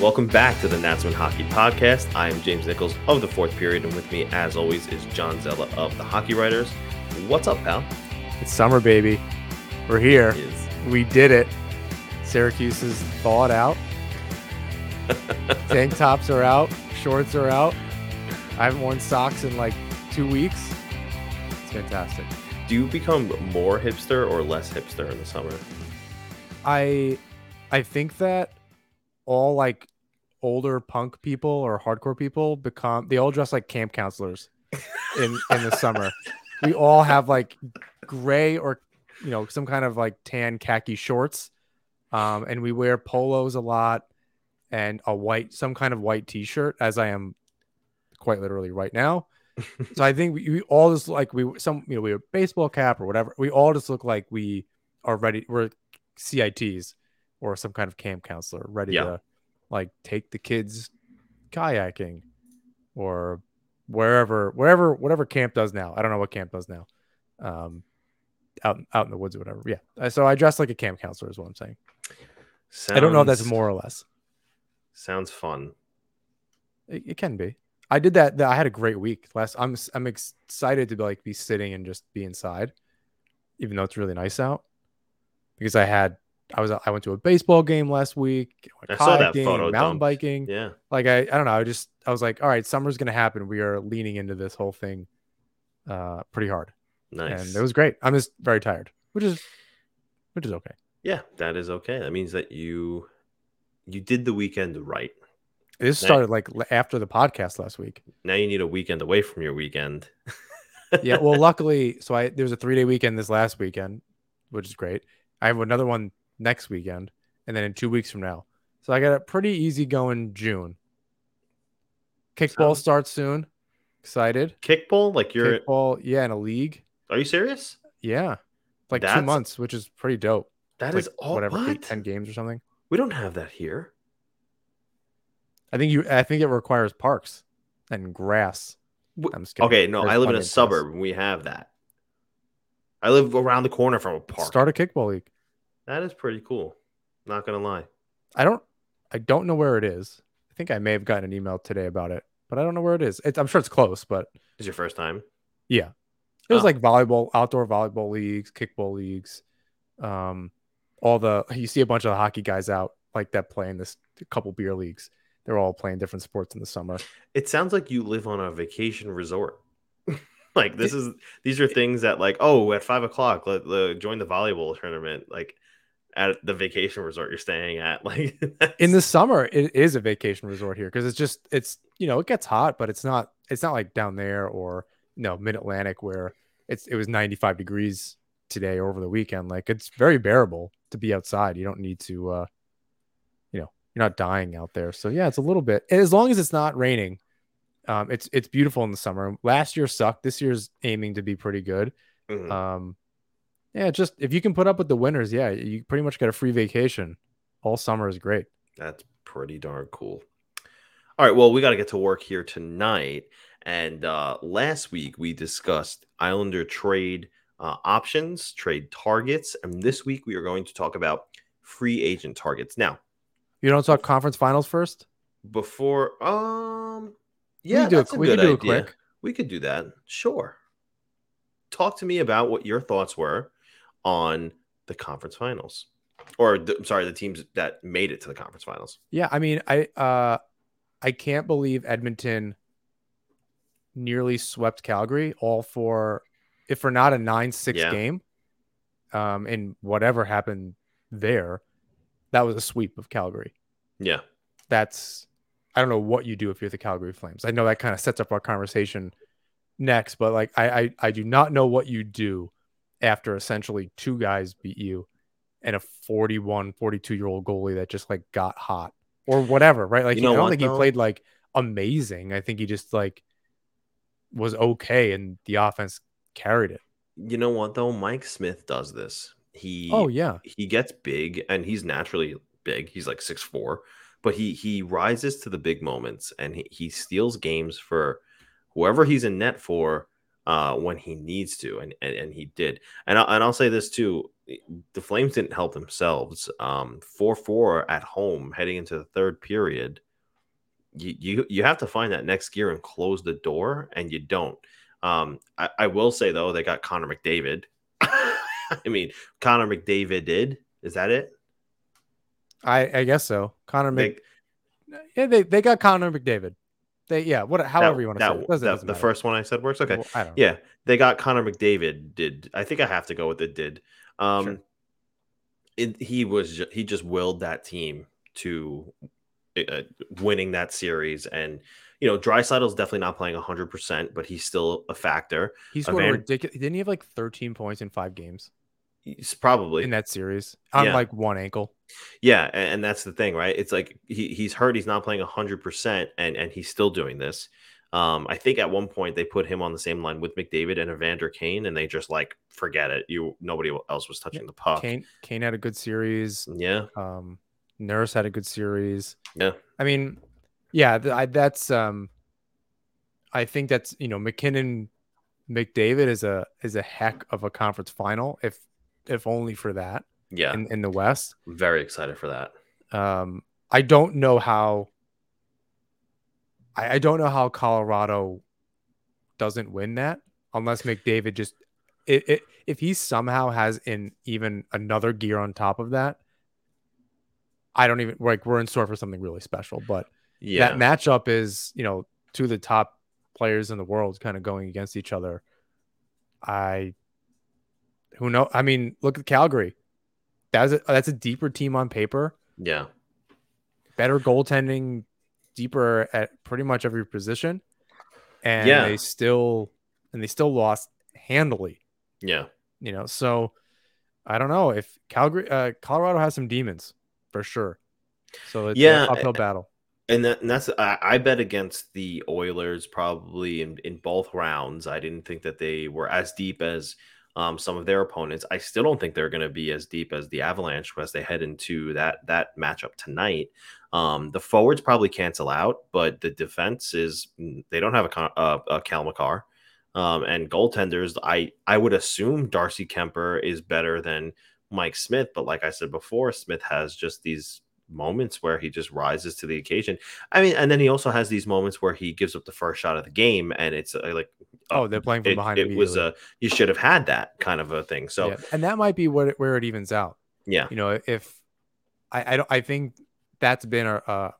Welcome back to the Nassaumen Hockey Podcast. I am James Nichols of the fourth period, and with me, as always, is Jon Zella of the Hockey Writers. What's up, pal? It's summer, baby. We're here. We did it. Syracuse is thawed out. Tank tops are out. Shorts are out. I haven't worn socks in like two weeks. It's fantastic. Do you become more hipster or less hipster in the summer? I I think that all like older punk people or hardcore people become they all dress like camp counselors in in the summer. We all have like gray or you know some kind of like tan khaki shorts, um, and we wear polos a lot and a white some kind of white t-shirt as I am quite literally right now. so I think we, we all just like we some you know we have baseball cap or whatever. We all just look like we are ready. We're CITs or some kind of camp counselor ready Yeah. to like take the kids kayaking or wherever wherever whatever camp does now. I don't know what camp does now. Um out out in the woods or whatever. Yeah. So I dress like a camp counselor is what I'm saying. I don't know if that's more or less. Sounds fun. It, it can be. I did that, that. I had a great week last. I'm I'm excited to be like be sitting and just be inside, even though it's really nice out. Because I had I was I went to a baseball game last week. I saw that kayaking, photo mountain dump. biking. Yeah. Like I I don't know. I just I was like, all right, summer's gonna happen. We are leaning into this whole thing, uh, pretty hard, Nice. and it was great. I'm just very tired, which is which is okay. yeah, that is okay. That means that you you did the weekend right. This Nice. started like after the podcast last week. Now you need a weekend away from your weekend. yeah well luckily so i there was a three day weekend this last weekend which is great i have another one next weekend and then in two weeks from now so i got a pretty easy going june kickball Sounds- starts soon excited Kickball? Like you're kickball yeah in a league are you serious? yeah like two months which is pretty dope That It's is like all whatever what? eight, 10 games or something We don't have that here. i think you i think it requires parks and grass i'm kidding. Okay, no, There's I live in a grass. suburb and we have that. I live around the corner from a park. start a kickball league That is pretty cool. Not gonna lie. I don't I don't know where it is. I think I may have gotten an email today about it, but I don't know where it is. It's, I'm sure it's close, but It's your first time. yeah. There's Oh. like volleyball, outdoor volleyball leagues, kickball leagues. Um all the you see a bunch of the hockey guys out like that playing this couple beer leagues. They're all playing different sports in the summer. It sounds like you live on a vacation resort. like this is these are things that like oh at five o'clock let, let- join the volleyball tournament like at the vacation resort you're staying at like In the summer, it is a vacation resort here because it's just it's you know, it gets hot, but it's not it's not like down there or you know, mid Atlantic where it's it was 95 degrees today or over the weekend. Like it's very bearable to be outside. You don't need to uh you know, you're not dying out there. So yeah, it's a little bit as long as it's not raining. Um it's it's beautiful in the summer. Last year sucked. This year's aiming to be pretty good. Mhm. Um yeah, just if you can put up with the winners, yeah, you pretty much get a free vacation. All summer is great. That's pretty darn cool. All right, well, we got to get to work here tonight. And uh, last week we discussed Islander trade uh, options, trade targets, and this week we are going to talk about free agent targets. Now, You don't talk conference finals first? before, um, We yeah, can do that's it- a we good can do it idea. quick. We could do that. Sure. Talk to me about what your thoughts were on the conference finals, or the, sorry, the teams that made it to the conference finals. Yeah, I mean, I uh I can't believe Edmonton nearly swept Calgary all for if for not a 9-6 Yeah. game. Um and whatever happened there, that was a sweep of Calgary. Yeah. That's I don't know what you do if you're the Calgary Flames. I know that kind of sets up our conversation next, but like I I, I do not know what you do after essentially two guys beat you and a 41, 42 year old goalie that just like got hot or whatever, right? Like You know I don't what, think though? he played like amazing. I think he just like was okay and the offense carried it. You know what though? Mike Smith does this. He Oh yeah. he gets big and he's naturally big. He's like six four, but he he rises to the big moments and he, he steals games for whoever he's in net for uh when he needs to and and, and he did. And I, and I'll say this too. the Flames didn't help themselves. Um, four four at home heading into the third period. You, you you have to find that next gear and close the door, and you don't. Um, I, I will say though, they got Connor McDavid. I mean, Connor McDavid did. Is that it? I I guess so. Connor Mc. They, yeah, they they got Connor McDavid. They yeah, what however that, you want to that, say it. Doesn't, that, doesn't the first one I said works. Okay, Well, I don't know. yeah, they got Connor McDavid. Did I think I have to go with it? Did um, Sure. it, he was ju- he just willed that team to uh, winning that series, and you know, Draisaitl's definitely not playing hundred percent, but he's still a factor. He's Evan- ridiculous. Didn't he have like 13 points in five games He's probably in that series on Yeah. like one ankle? Yeah, a- and, that's the thing, right? It's like he, he's hurt, he's not playing hundred percent, and and he's still doing this. Um, I think at one point they put him on the same line with McDavid and Evander Kane, and they just like forget it. You nobody else was touching the puck. Kane Kane had a good series. Yeah, Um, Nurse had a good series. Yeah. I mean, yeah, th- I, that's um, I think that's you know MacKinnon, McDavid is a is a heck of a conference final if if only for that yeah. in, in the West. I'm very excited for that. Um, I don't know how. I, I don't know how Colorado doesn't win that unless McDavid just it, it, if he somehow has in even another gear on top of that. I don't even like we're in store for something really special, but Yeah, that matchup is you know two of the top players in the world kind of going against each other. I who know? I mean, look at Calgary. That's a, that's a deeper team on paper yeah, better goaltending, deeper at pretty much every position, and Yeah. they still and they still lost handily. yeah. You know, so I don't know if Calgary, uh, Colorado has some demons for sure. So it's Yeah, an uphill battle. And, that, and that's I, I bet against the Oilers probably in, in both rounds. I didn't think that they were as deep as um, some of their opponents. I still don't think they're going to be as deep as the Avalanche as they head into that that matchup tonight. Um, the forwards probably cancel out, but the defense is they don't have a, Con- uh, a Cale Makar. Um, and goaltenders, I I would assume Darcy Kuemper is better than Mike Smith, but like I said before, Smith has just these moments where he just rises to the occasion. I mean, and then he also has these moments where he gives up the first shot of the game, and it's uh, like, Oh, uh, they're playing from it, behind. it was a you should have had that kind of a thing. So Yeah. and that might be what it, where it evens out. yeah, You know, if I I don't I think that's been a a,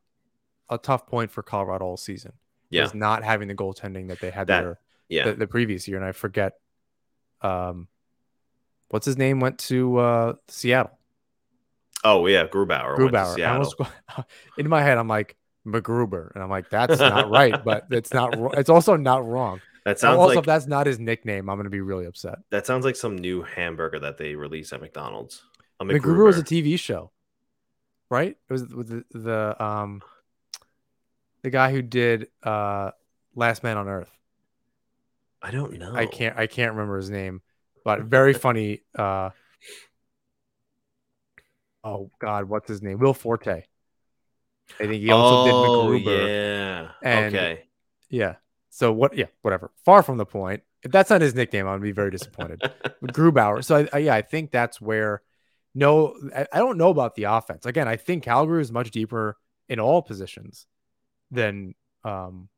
a tough point for Colorado all season. yeah, is not having the goaltending that they had That- there yeah. the, the previous year, and I forget, um, what's his name went to uh, Seattle. Oh yeah, Grubauer. to Grubauer. I almost, in my head, I'm like MacGruber, and I'm like, that's not right, but it's not. It's also not wrong. That sounds also, like if that's not his nickname, I'm gonna be really upset. that sounds like some new hamburger that they release at McDonald's. A MacGruber was a TV show, right? It was with the, the um the guy who did uh Last Man on Earth. I don't know. I can't I can't remember his name, but very funny. Uh, oh God, what's his name? Will Forte. I think he also did oh. Yeah. And- okay. Yeah. So what? Yeah, whatever. Far from the point. If that's not his nickname, I'm gonna be very disappointed. Grubauer. So I, I, yeah, I think that's where. No, I, I don't know about the offense. Again, I think Calgary is much deeper in all positions than um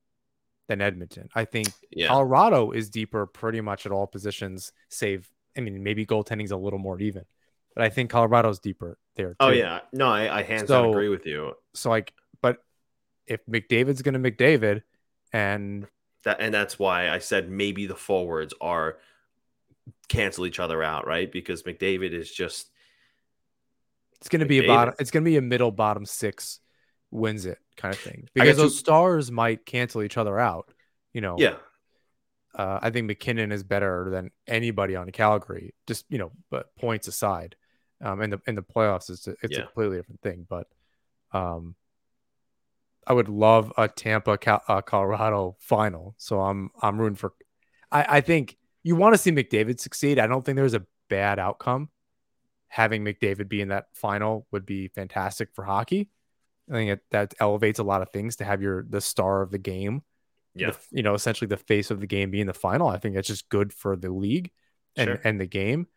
than Edmonton. I think yeah. Colorado is deeper pretty much at all positions, save I mean maybe goaltending's a little more even, but I think Colorado's deeper there too. oh yeah. No, I, I hands So- agree with you. So like, but if McDavid's gonna McDavid, and That and that's why I said maybe the forwards are cancel each other out, right? Because McDavid is just it's gonna be a bottom, it's gonna be a middle bottom six wins it kind of thing because those two- stars might cancel each other out. You know, yeah, uh, I think MacKinnon is better than anybody on Calgary. Just you know, but points aside, um, in the in the playoffs, it's a, it's Yeah. a completely different thing. But um, I would love a Tampa uh, Colorado final. So I'm I'm rooting for. I I think you want to see McDavid succeed. I don't think there's a bad outcome. Having McDavid be in that final would be fantastic for hockey. I think it, that elevates a lot of things to have your the star of the game yeah, the, you know, essentially the face of the game being the final. I think that's just good for the league and Sure. and the game.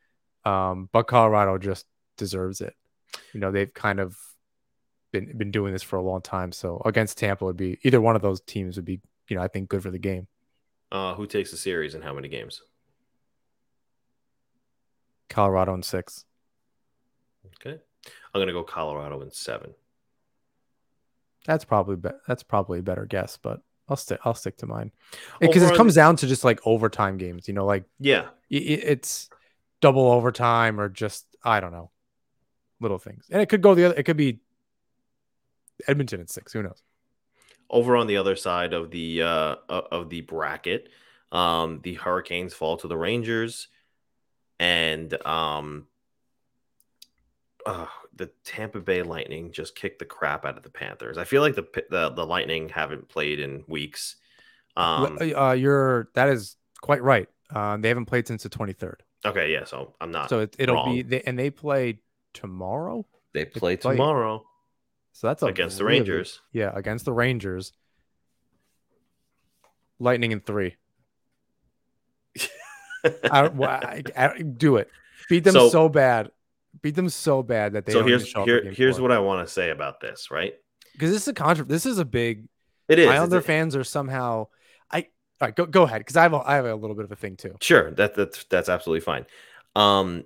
Um, but Colorado just deserves it. You know, they've kind of been been doing this for a long time. So against Tampa would be either one of those teams would be, you know, I think good for the game. Uh, who takes the series and how many games? Colorado in six. Okay, I'm gonna go Colorado in seven. That's probably be- that's probably a better guess, but I'll stick I'll stick to mine because it comes down to just like overtime games. You know, like yeah, it, it's double overtime or just I don't know, little things, and it could go the other. It could be Edmonton at six. Who knows? Over on the other side of the uh, of the bracket, um, the Hurricanes fall to the Rangers, and um, uh, the Tampa Bay Lightning just kicked the crap out of the Panthers. I feel like the the, the Lightning haven't played in weeks. Um, uh, you're that is quite right. Um, they haven't played since the 23rd. Okay, yeah, so I'm not. So it, will be they, and they play tomorrow. They play, they play tomorrow. So that's against really, the Rangers. Yeah, against the Rangers. Lightning in three. I, I, I, do it. Beat them so, so, bad. Beat them so bad that they. So here's here, here's four. what I want to say about this, right? Because this is a contra- This is a big. It is. Islander fans are somehow. All right. Go go ahead because I have a, I have a little bit of a thing too. Sure, that that's that's absolutely fine. Um,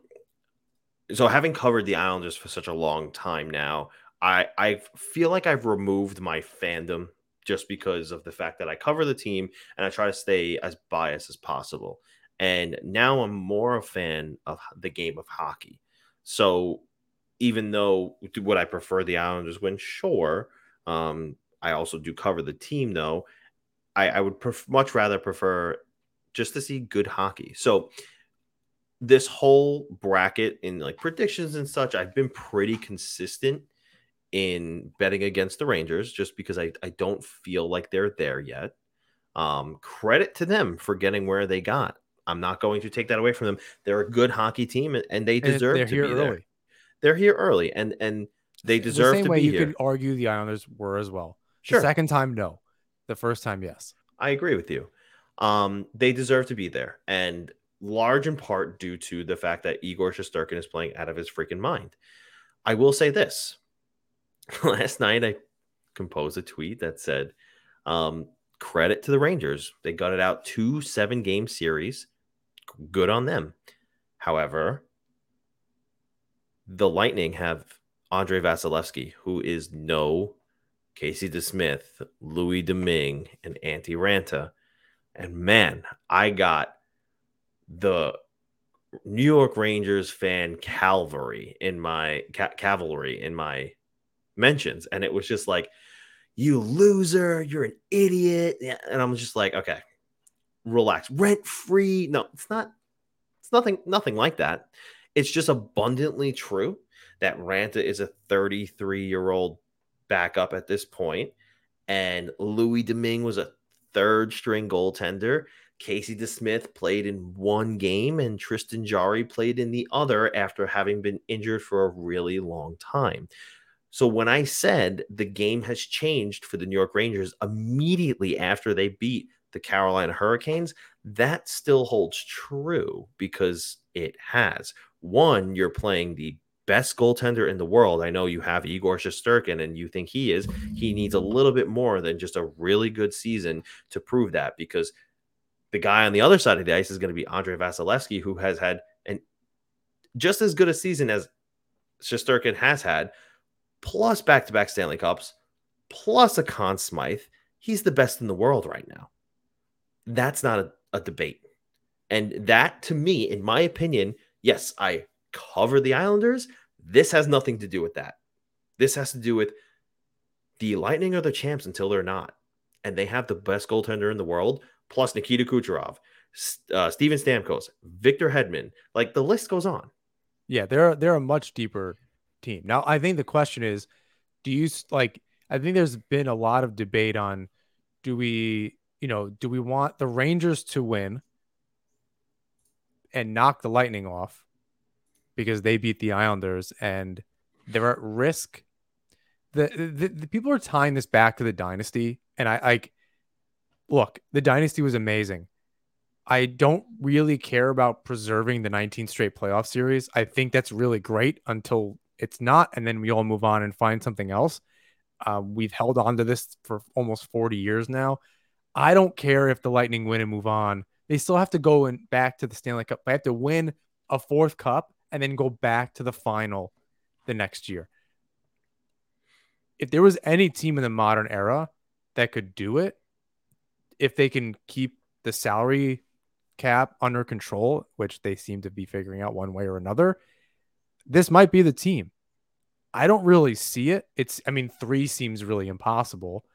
so having covered the Islanders for such a long time now, I I feel like I've removed my fandom just because of the fact that I cover the team and I try to stay as biased as possible. And now I'm more a fan of the game of hockey. So even though would I prefer the Islanders win? Sure. Um, I also do cover the team though. I, I would pref- much rather prefer just to see good hockey. So this whole bracket in like predictions and such, I've been pretty consistent in betting against the Rangers just because I, I don't feel like they're there yet. Um, credit to them for getting where they got. I'm not going to take that away from them. They're a good hockey team and they deserve and to be here early. there. They're here early and and they deserve the same to way you here. could argue the Islanders were as well. Sure. The second time, no. The first time, yes. I agree with you. Um, they deserve to be there, and large in part due to the fact that Igor Shesterkin is playing out of his freaking mind. I will say this: last night I composed a tweet that said, um, credit to the Rangers. They gutted out two seven game series. Good on them. However, the Lightning have Andrei Vasilevskiy, who is no Casey DeSmith, Louis Domingue, and Antti Raanta. And man, I got the New York Rangers fan cavalry in my ca- cavalry in my mentions, and it was just like, "You loser! You're an idiot!" And I'm just like, "Okay, relax, rent free." No, it's not. It's nothing. Nothing like that. It's just abundantly true that Raanta is a 33 year old backup at this point, and Louis Domingue was a third string goaltender. Casey DeSmith played in one game, and Tristan Jarry played in the other after having been injured for a really long time. So when I said the game has changed for the New York Rangers immediately after they beat the Carolina Hurricanes, that still holds true because it has. One, you're playing the best goaltender in the world. I know you have Igor Shesterkin and you think he is. He needs a little bit more than just a really good season to prove that because the guy on the other side of the ice is going to be Andrei Vasilevskiy, who has had an just as good a season as Shesterkin has had, plus back to back Stanley Cups, plus a Conn Smythe. He's the best in the world right now. That's not a, a debate. And that, to me, in my opinion, yes, I cover the Islanders. This has nothing to do with that. This has to do with the Lightning are the champs until they're not. And they have the best goaltender in the world, plus Nikita Kucherov, uh, Steven Stamkos, Victor Hedman. Like the list goes on. Yeah, they're they're a much deeper team. Now, I think the question is, do you like? I think there's been a lot of debate on, do we, you know, do we want the Rangers to win and knock the Lightning off because they beat the Islanders and they're at risk. The, the, the people are tying this back to the dynasty, and I like. Look, the dynasty was amazing. I don't really care about preserving the 19 straight playoff series. I think that's really great until it's not, and then we all move on and find something else. Uh, we've held on to this for almost 40 years now. I don't care if the Lightning win and move on. They still have to go and back to the Stanley Cup. They have to win a fourth cup and then go back to the final the next year. If there was any team in the modern era that could do it, if they can keep the salary cap under control, which they seem to be figuring out one way or another, this might be the team. I don't really see it. It's, I mean, three seems really impossible,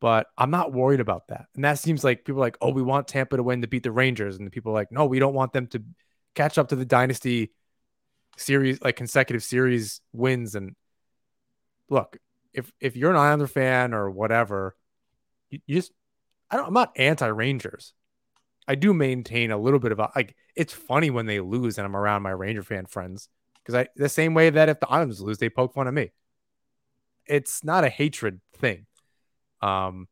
but I'm not worried about that. And that seems like people are like, oh, we want Tampa to win to beat the Rangers. And the people are like, no, we don't want them to catch up to the dynasty series, like consecutive series wins. And look, if if you're an Islander fan or whatever, you, you just I don't I'm not anti Rangers. I do maintain a little bit of a like it's funny when they lose and I'm around my Ranger fan friends because I the same way that if the Islanders lose, they poke fun at me. It's not a hatred thing. Um,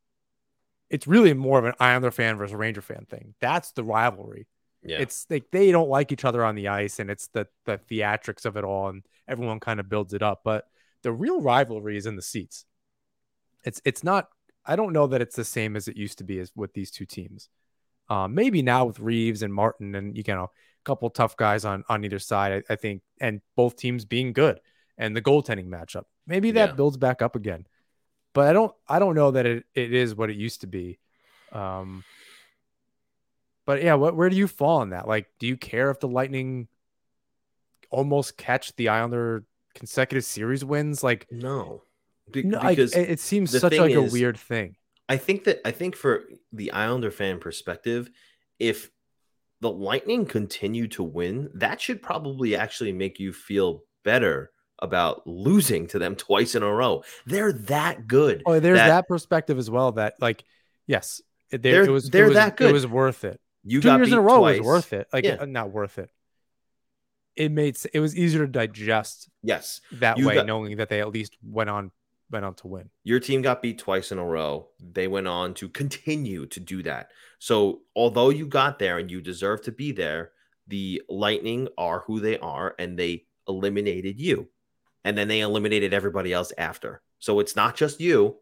it's really more of an Islander fan versus Ranger fan thing. That's the rivalry. Yeah. It's like they don't like each other on the ice, and it's the the theatrics of it all, and everyone kind of builds it up. But the real rivalry is in the seats. It's it's not. I don't know that it's the same as it used to be as with these two teams. Um, maybe now with Reeves and Martin and you know a couple tough guys on on either side, I, I, think, and both teams being good and the goaltending matchup, maybe that yeah. builds back up again. But I don't I don't know that it, it is what it used to be. Um, but yeah, what where do you fall on that? Like, do you care if the Lightning almost catch the Islander consecutive series wins? Like, no, Be- no because like, it seems such like is, a weird thing. I think that I think for the Islander fan perspective, if the Lightning continue to win, that should probably actually make you feel better about losing to them twice in a row. They're that good. Oh, there's that, that perspective as well. That like, yes, they're, it was they're it was, that good. It was worth it. You Two years in a row twice. was worth it. Like, yeah. Uh, not worth it. It made it was easier to digest. Yes, that you way, got, knowing that they at least went on went on to win. Your team got beat twice in a row. They went on to continue to do that. So, although you got there and you deserve to be there, the Lightning are who they are and they eliminated you. And then they eliminated everybody else after. So, it's not just you,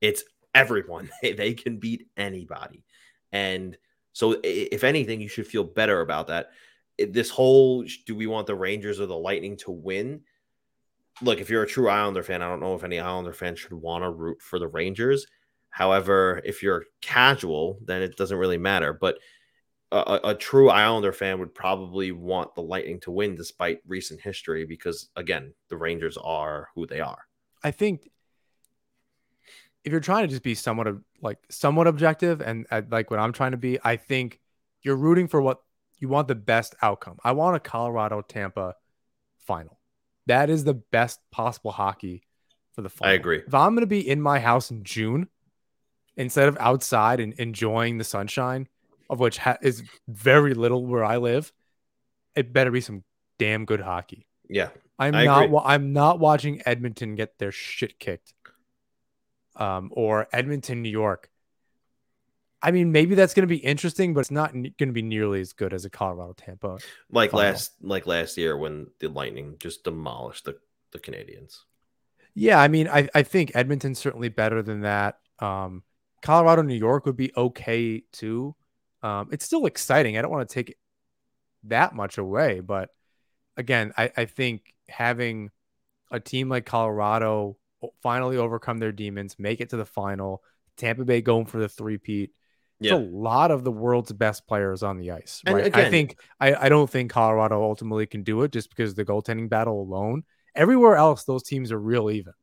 it's everyone. they can beat anybody. And so, if anything, you should feel better about that. This whole do we want the Rangers or the Lightning to win? look, if you're a true Islander fan, I don't know if any Islander fan should want to root for the Rangers. However, if you're casual, then it doesn't really matter. But a, a, true Islander fan would probably want the Lightning to win despite recent history because, again, the Rangers are who they are. I think if you're trying to just be somewhat of like somewhat objective and uh, like what I'm trying to be, I think you're rooting for what you want the best outcome. I want a Colorado Tampa final. That is the best possible hockey for the fall. I agree. If I'm going to be in my house in June instead of outside and enjoying the sunshine, of which ha- is very little where I live, it better be some damn good hockey. Yeah. I'm I not wa- I'm not watching Edmonton get their shit kicked. Um, or Edmonton, New York I mean, maybe that's going to be interesting, but it's not going to be nearly as good as a Colorado Tampa. Like final. last, like last year when the Lightning just demolished the the Canadiens. Yeah, I mean, I I think Edmonton's certainly better than that. Um, Colorado, New York would be okay too. Um, it's still exciting. I don't want to take that much away, but again, I, I think having a team like Colorado finally overcome their demons, make it to the final, Tampa Bay going for the three-peat yeah. a lot of the world's best players on the ice. Right. Again, I think I, I don't think Colorado ultimately can do it just because the goaltending battle alone. Everywhere else, those teams are real even.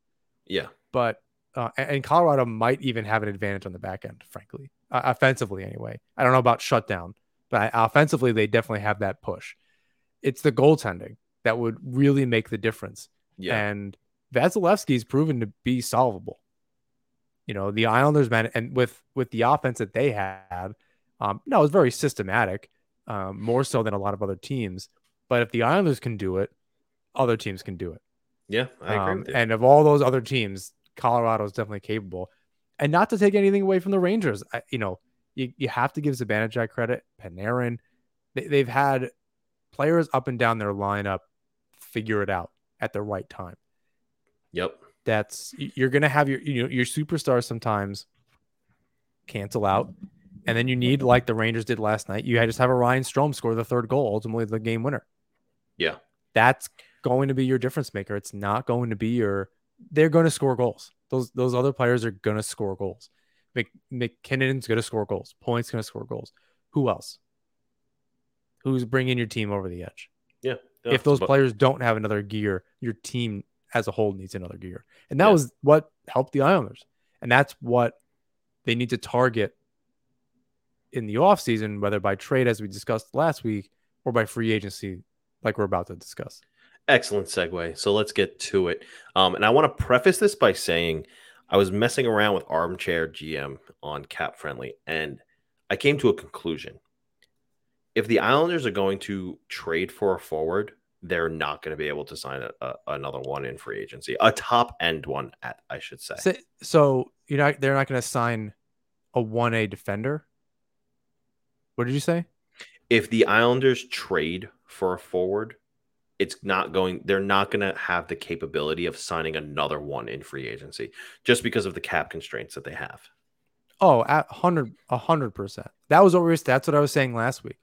Yeah. But uh, and Colorado might even have an advantage on the back end, frankly, uh, offensively anyway. I don't know about shutdown, but offensively they definitely have that push. It's the goaltending that would really make the difference. Yeah. And Vasilevskiy's proven to be solvable you know, the Islanders man and with with the offense that they had, um, no, it was very systematic, um, more so than a lot of other teams. But if the Islanders can do it, other teams can do it. Yeah, I agree. Um, and of all those other teams, Colorado is definitely capable. And not to take anything away from the Rangers, I, you know, you, you have to give Zibanejad credit, Panarin. They, they've had players up and down their lineup figure it out at the right time. Yep. That's you're gonna have your you know your superstars sometimes cancel out, and then you need like the Rangers did last night. You just have a Ryan Strome score the third goal, ultimately the game winner. Yeah, that's going to be your difference maker. It's not going to be your. They're going to score goals. Those those other players are going to score goals. Mc, MacKinnon's going to score goals. Point's going to score goals. Who else? Who's bringing your team over the edge? Yeah. if those players don't have another gear, your team as a whole needs another gear. And that yeah. was what helped the Islanders. And that's what they need to target in the offseason, whether by trade, as we discussed last week, or by free agency, like we're about to discuss. Excellent segue. So let's get to it. Um, and I want to preface this by saying I was messing around with Armchair GM on Cap Friendly, and I came to a conclusion. If the Islanders are going to trade for a forward, they're not going to be able to sign a, a, another one in free agency, a top end one, at I should say. So, so you're not they're not going to sign a one A defender. What did you say? If the Islanders trade for a forward, it's not going. They're not going to have the capability of signing another one in free agency just because of the cap constraints that they have. Oh, at hundred, hundred percent. That was what we were. That's what I was saying last week.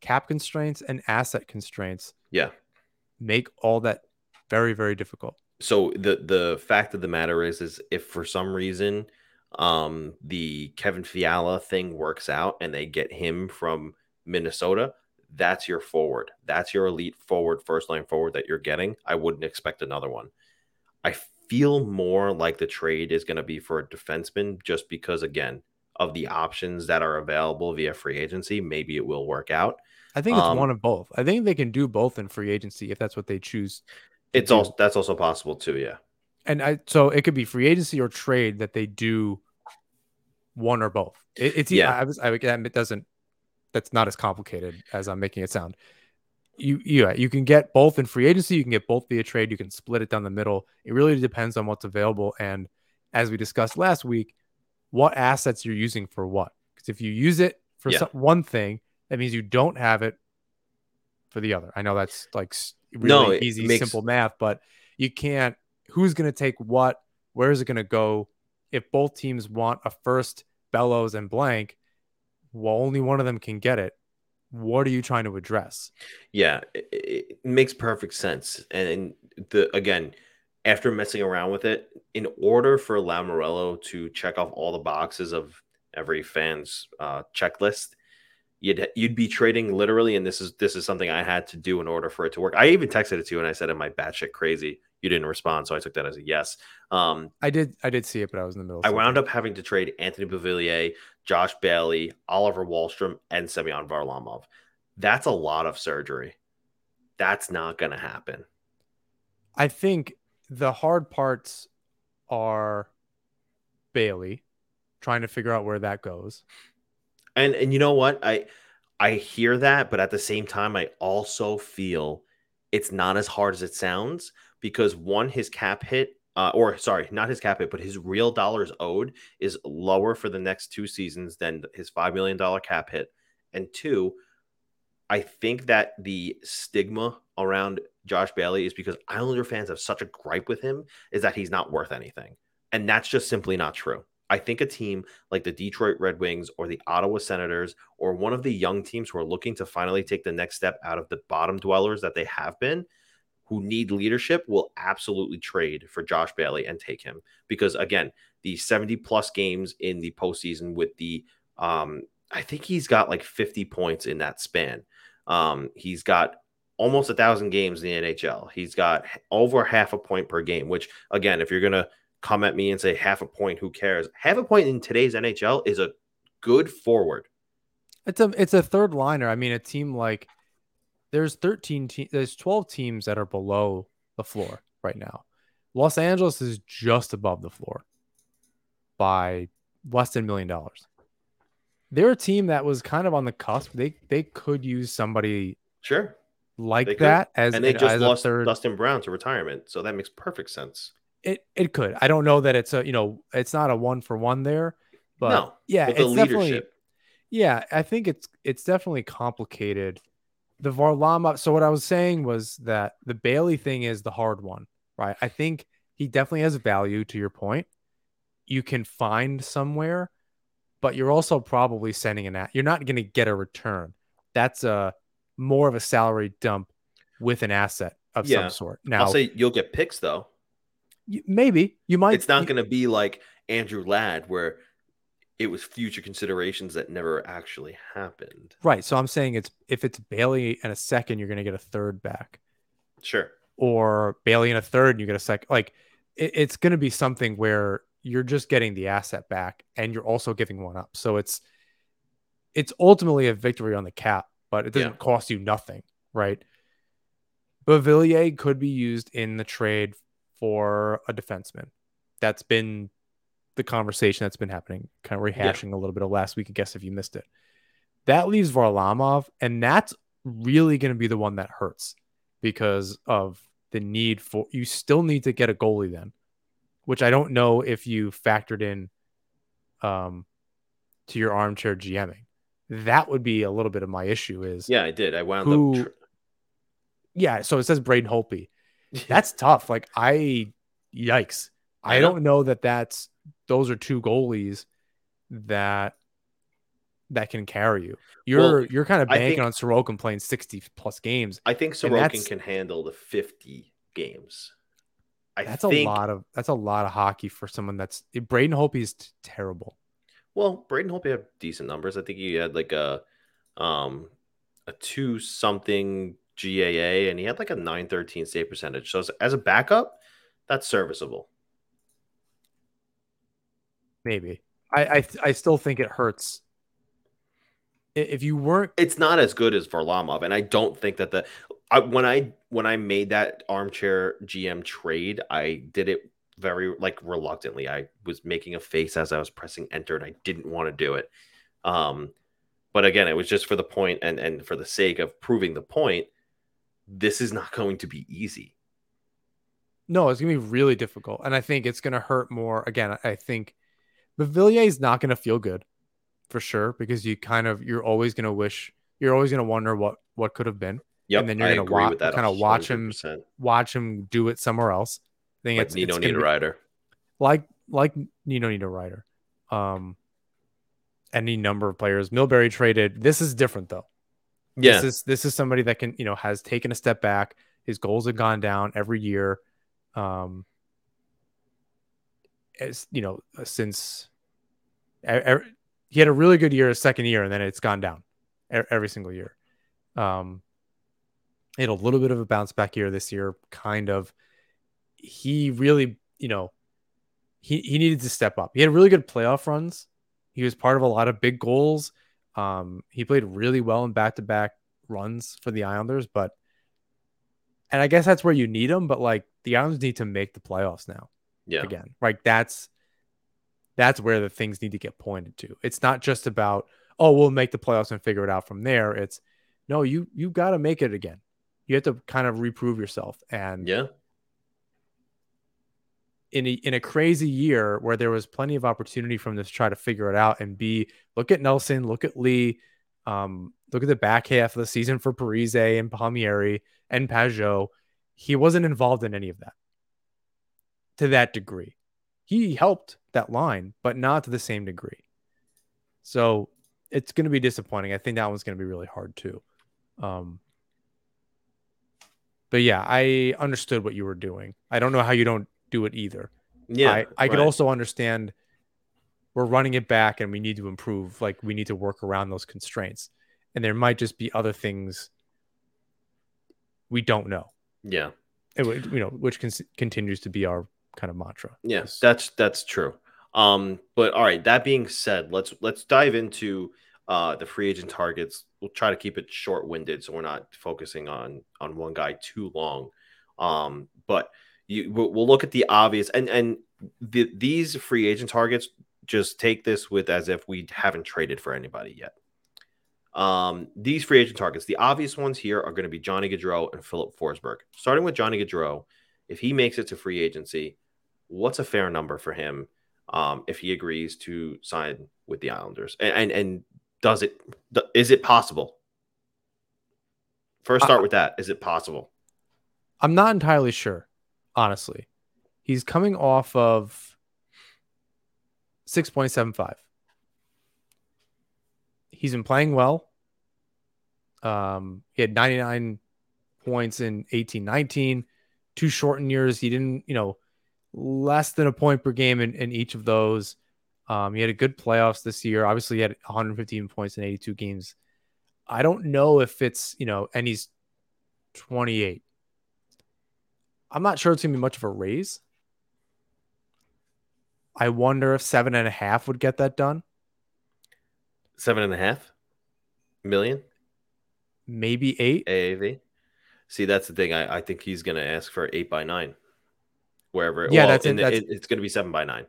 Cap constraints and asset constraints. Yeah make all that very very difficult. So the the fact of the matter is is if for some reason um the Kevin Fiala thing works out and they get him from Minnesota, that's your forward. That's your elite forward, first line forward that you're getting. I wouldn't expect another one. I feel more like the trade is going to be for a defenseman just because, again, of the options that are available via free agency. Maybe it will work out. I think it's um, one of both. I think they can do both in free agency if that's what they choose. It's also that's also possible too, yeah. And I so it could be free agency or trade that they do one or both. It, it's yeah. I was I it doesn't. That's not as complicated as I'm making it sound. You yeah you can get both in free agency. You can get both via trade. You can split it down the middle. It really depends on what's available. And as we discussed last week, what assets you're using for what. Because if you use it for yeah. some, one thing, that means you don't have it for the other. I know that's like really no, easy, makes... simple math, but you can't. Who's going to take what? Where is it going to go? If both teams want a first, Bellows and blank, well, only one of them can get it. What are you trying to address? Yeah, it, it makes perfect sense. And the again, after messing around with it, in order for Lamoriello to check off all the boxes of every fan's uh, checklist, you'd you'd be trading literally, and this is this is something I had to do in order for it to work. I even texted it to you and I said, "Am I batshit crazy?" You didn't respond, so I took that as a yes. Um, I did I did see it, but I was in the middle. I wound up having to trade Anthony Beauvillier, Josh Bailey, Oliver Wahlstrom and Semyon Varlamov. That's a lot of surgery. That's not going to happen. I think the hard parts are Bailey trying to figure out where that goes. And and you know what? I I hear that, but at the same time, I also feel it's not as hard as it sounds because one, his cap hit, uh, or sorry, not his cap hit, but his real dollars owed is lower for the next two seasons than his five million dollar cap hit. And two, I think that the stigma around Josh Bailey is because Islander fans have such a gripe with him is that he's not worth anything. And that's just simply not true. I think a team like the Detroit Red Wings or the Ottawa Senators or one of the young teams who are looking to finally take the next step out of the bottom dwellers that they have been, who need leadership, will absolutely trade for Josh Bailey and take him. Because again, the 70 plus games in the postseason with the, um, I think he's got like 50 points in that span. Um, he's got almost a thousand games in the NHL. He's got over half a point per game, which again, if you're going to come at me and say half a point, who cares? Half a point in today's NHL is a good forward. It's a it's a third liner. I mean, a team like there's 13 teams, there's 12 teams that are below the floor right now. Los Angeles is just above the floor by less than a million dollars. They're a team that was kind of on the cusp. They they could use somebody sure like that as and they just lost third... Dustin Brown to retirement, so that makes perfect sense. It it could. I don't know that it's a you know it's not a one for one there, but no, yeah, but the leadership. Yeah, I think it's it's definitely complicated. The Varlamov. So what I was saying was that the Bailey thing is the hard one, right? I think he definitely has value. To your point, you can find somewhere, but you're also probably sending an. You're not going to get a return. That's a more of a salary dump with an asset of Yeah. some sort. Now, I'll say you'll get picks though. Maybe you might. It's not going to be like Andrew Ladd where it was future considerations that never actually happened. right. So I'm saying it's if it's Bailey and a second, you're going to get a third back. Sure. or Bailey and a third and you get a second. Like it, it's going to be something where you're just getting the asset back and you're also giving one up. So it's it's ultimately a victory on the cap, but it doesn't Yeah. cost you nothing, right? Beauvillier could be used in the trade for a defenseman. That's been the conversation that's been happening, kind of rehashing a little bit of last week, I guess, if you missed it. That leaves Varlamov, and that's really going to be the one that hurts because of the need for you still need to get a goalie then, which I don't know if you factored in um to your armchair GMing. That would be a little bit of my issue is Yeah, I did. I wound Who- up. Tr- yeah, so it says Braden Holtby. That's tough. Like I yikes. I, I don't know that that's those are two goalies that that can carry you. You're Well, you're kind of banking think- on Sorokin playing 60 plus games. I think Sorokin can handle the 50 games. I That's think, a lot of that's a lot of hockey for someone that's Braden Holtby is terrible. Well, Braden Holtby had decent numbers. I think he had like a um a two something GAA and he had like a 913 save percentage. So as, as a backup, that's serviceable. Maybe. I I, I still think it hurts. If you weren't It's not as good as Varlamov, and I don't think that the I, when I when I made that armchair GM trade, I did it very like reluctantly. I was making a face as I was pressing enter, and I didn't want to do it. Um, but again, it was just for the point and and for the sake of proving the point. This is not going to be easy. No, it's gonna be really difficult, and I think it's gonna hurt more. Again, I think Beauvillier is not gonna feel good for sure because you kind of you're always gonna wish you're always gonna wonder what what could have been. Yep, And then you're gonna agree wa- with that. kinda watch him Watch him do it somewhere else. I think like it's, Nino it's gonna be- Niederreiter. like like Nino Nino Ryder. Um, any number of players. Milbury traded. This is different though. Yeah, This is this is somebody that can you know has taken a step back. His goals have gone down every year. Um, as you know, since e- e- he had a really good year, his second year, and then it's gone down every single year. Um, had a little bit of a bounce back year this year, kind of. He really, you know, he he needed to step up. He had really good playoff runs. He was part of a lot of big goals. Um, he played really well in back to back runs for the Islanders, but and I guess that's where you need him. But like the Islanders need to make the playoffs now yeah, again. like That's that's where the things need to get pointed to. It's not just about oh we'll make the playoffs and figure it out from there. It's no you you got to make it again. You have to kind of reprove yourself and yeah. In a, in a crazy year where there was plenty of opportunity from this to try to figure it out and be look at Nelson, look at Lee, um, look at the back half of the season for Parise and Palmieri and Pageau. He wasn't involved in any of that to that degree. He helped that line, but not to the same degree. So it's going to be disappointing. I think that one's going to be really hard too. Um, but yeah, I understood what you were doing. I don't know how you don't do it either. Yeah, I, I could also understand we're running it back and we need to improve. Like we need to work around those constraints. And there might just be other things we don't know. yeah. It you know, which con- continues to be our kind of mantra. Yeah, that's that's true. Um, but all right, that being said, let's let's dive into uh the free agent targets. We'll try to keep it short-winded so we're not focusing on on one guy too long. Um, but you we'll, we'll look at the obvious and and the, these free agent targets just take this with as if we haven't traded for anybody yet. Um, these free agent targets, the obvious ones here are going to be Johnny Gaudreau and Filip Forsberg. Starting with Johnny Gaudreau, if he makes it to free agency, what's a fair number for him um, if he agrees to sign with the Islanders? And, and and Does it? Is it possible? First, start with that. Is it possible? I'm not entirely sure, honestly. He's coming off of 6.75. He's been playing well. Um, he had 99 points in 18 19, two shortened years. He didn't, you know, less than a point per game in, in each of those. Um, he had a good playoffs this year. Obviously, he had 115 points in 82 games. I don't know if it's, you know, and he's 28. I'm not sure it's going to be much of a raise. I wonder if seven and a half would get that done. Seven and a half million? Maybe eight. AAV. See, that's the thing. I, I think he's going to ask for eight by nine, wherever. Yeah, well, that's, in, that's it, it's going to be seven by nine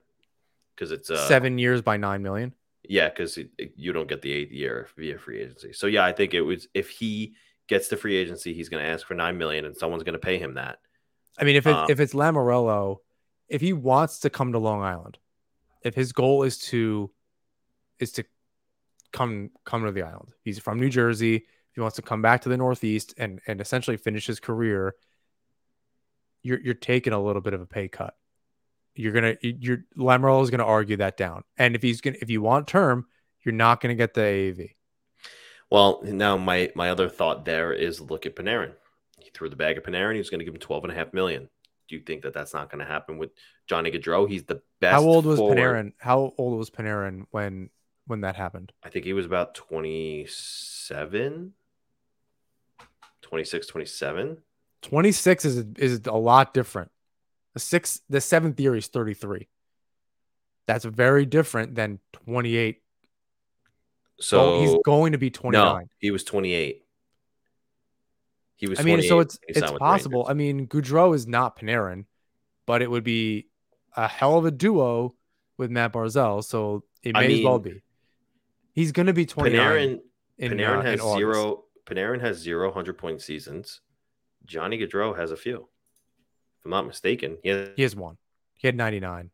because it's uh, seven years by nine million. Yeah, because you don't get the eighth year via free agency. So yeah, I think it was if he gets the free agency, he's going to ask for nine million, and someone's going to pay him that. I mean, if it, um, if it's Lamoriello, if he wants to come to Long Island, if his goal is to is to come come to the island, he's from New Jersey if he wants to come back to the Northeast and and essentially finish his career, you're you're taking a little bit of a pay cut. You're gonna you're Lamoriello is gonna argue that down, and if he's gonna if you want term, you're not gonna get the AAV. Well, now my my other thought there is look at Panarin. He threw the bag at Panarin. He was going to give him twelve and a half million. Do you think that that's not going to happen with Johnny Gaudreau? He's the best. How old was forward. Panarin? How old was Panarin when when that happened? I think he was about twenty seven. 26, 27. 26 is is a lot different. The six, the seventh year is 33. That's very different than 28. So he's going to be 29. No, he was 28. He was. I mean, so it's it's possible. I mean, Gaudreau is not Panarin, but it would be a hell of a duo with Matt Barzal. So it may I mean, as well be. He's going to be twenty. Panarin, in, Panarin uh, has zero Panarin has zero hundred point seasons. Johnny Gaudreau has a few. If I'm not mistaken, he has, he has one. He had 99.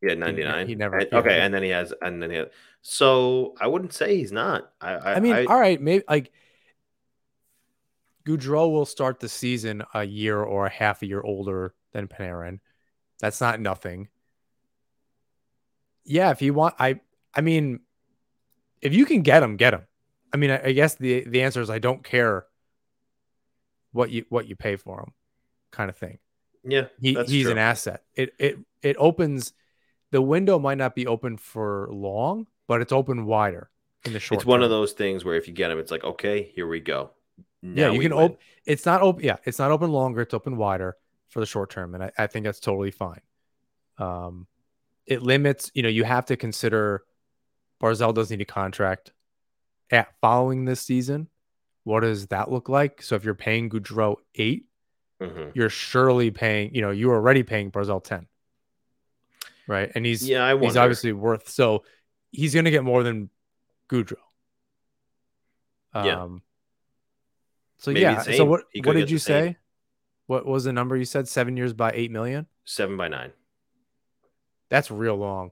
He had 99. He, he never. And, okay, and then he has, and then he. Has, so I wouldn't say he's not. I. I, I mean, I, all right, maybe like Gaudreau will start the season a year or a half a year older than Panarin. That's not nothing. Yeah, if you want, I. I mean, if you can get him, get him. I mean, I, I guess the the answer is I don't care what you what you pay for him, kind of thing. Yeah, he, he's true. an asset. It it it opens the window might not be open for long, but it's open wider in the short. It's one of those things where if you get him, it's like okay, here we go. Now yeah, you can open. It's not open. Yeah, it's not open longer. It's open wider for the short term, and I, I think that's totally fine. Um, it limits. You know, you have to consider Barzal does need a contract at following this season, what does that look like? So if you're paying Gaudreau 8 you mm-hmm. you're surely paying, you know, you're already paying Barzal 10. Right. And he's yeah, I he's obviously worth so he's gonna get more than Gaudreau. Um yeah. So Maybe yeah. So what what did you say? What was the number you said? Seven years by eight million? Seven by nine. That's real long.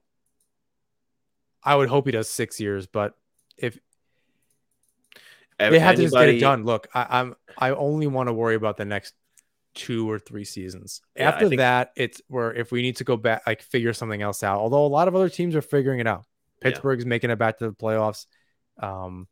I would hope he does six years, but if they have to just get it done. Look, I, am I only want to worry about the next two or three seasons. Yeah, After think... that, it's where if we need to go back, like figure something else out. Although a lot of other teams are figuring it out. Pittsburgh's yeah. making it back to the playoffs. Um,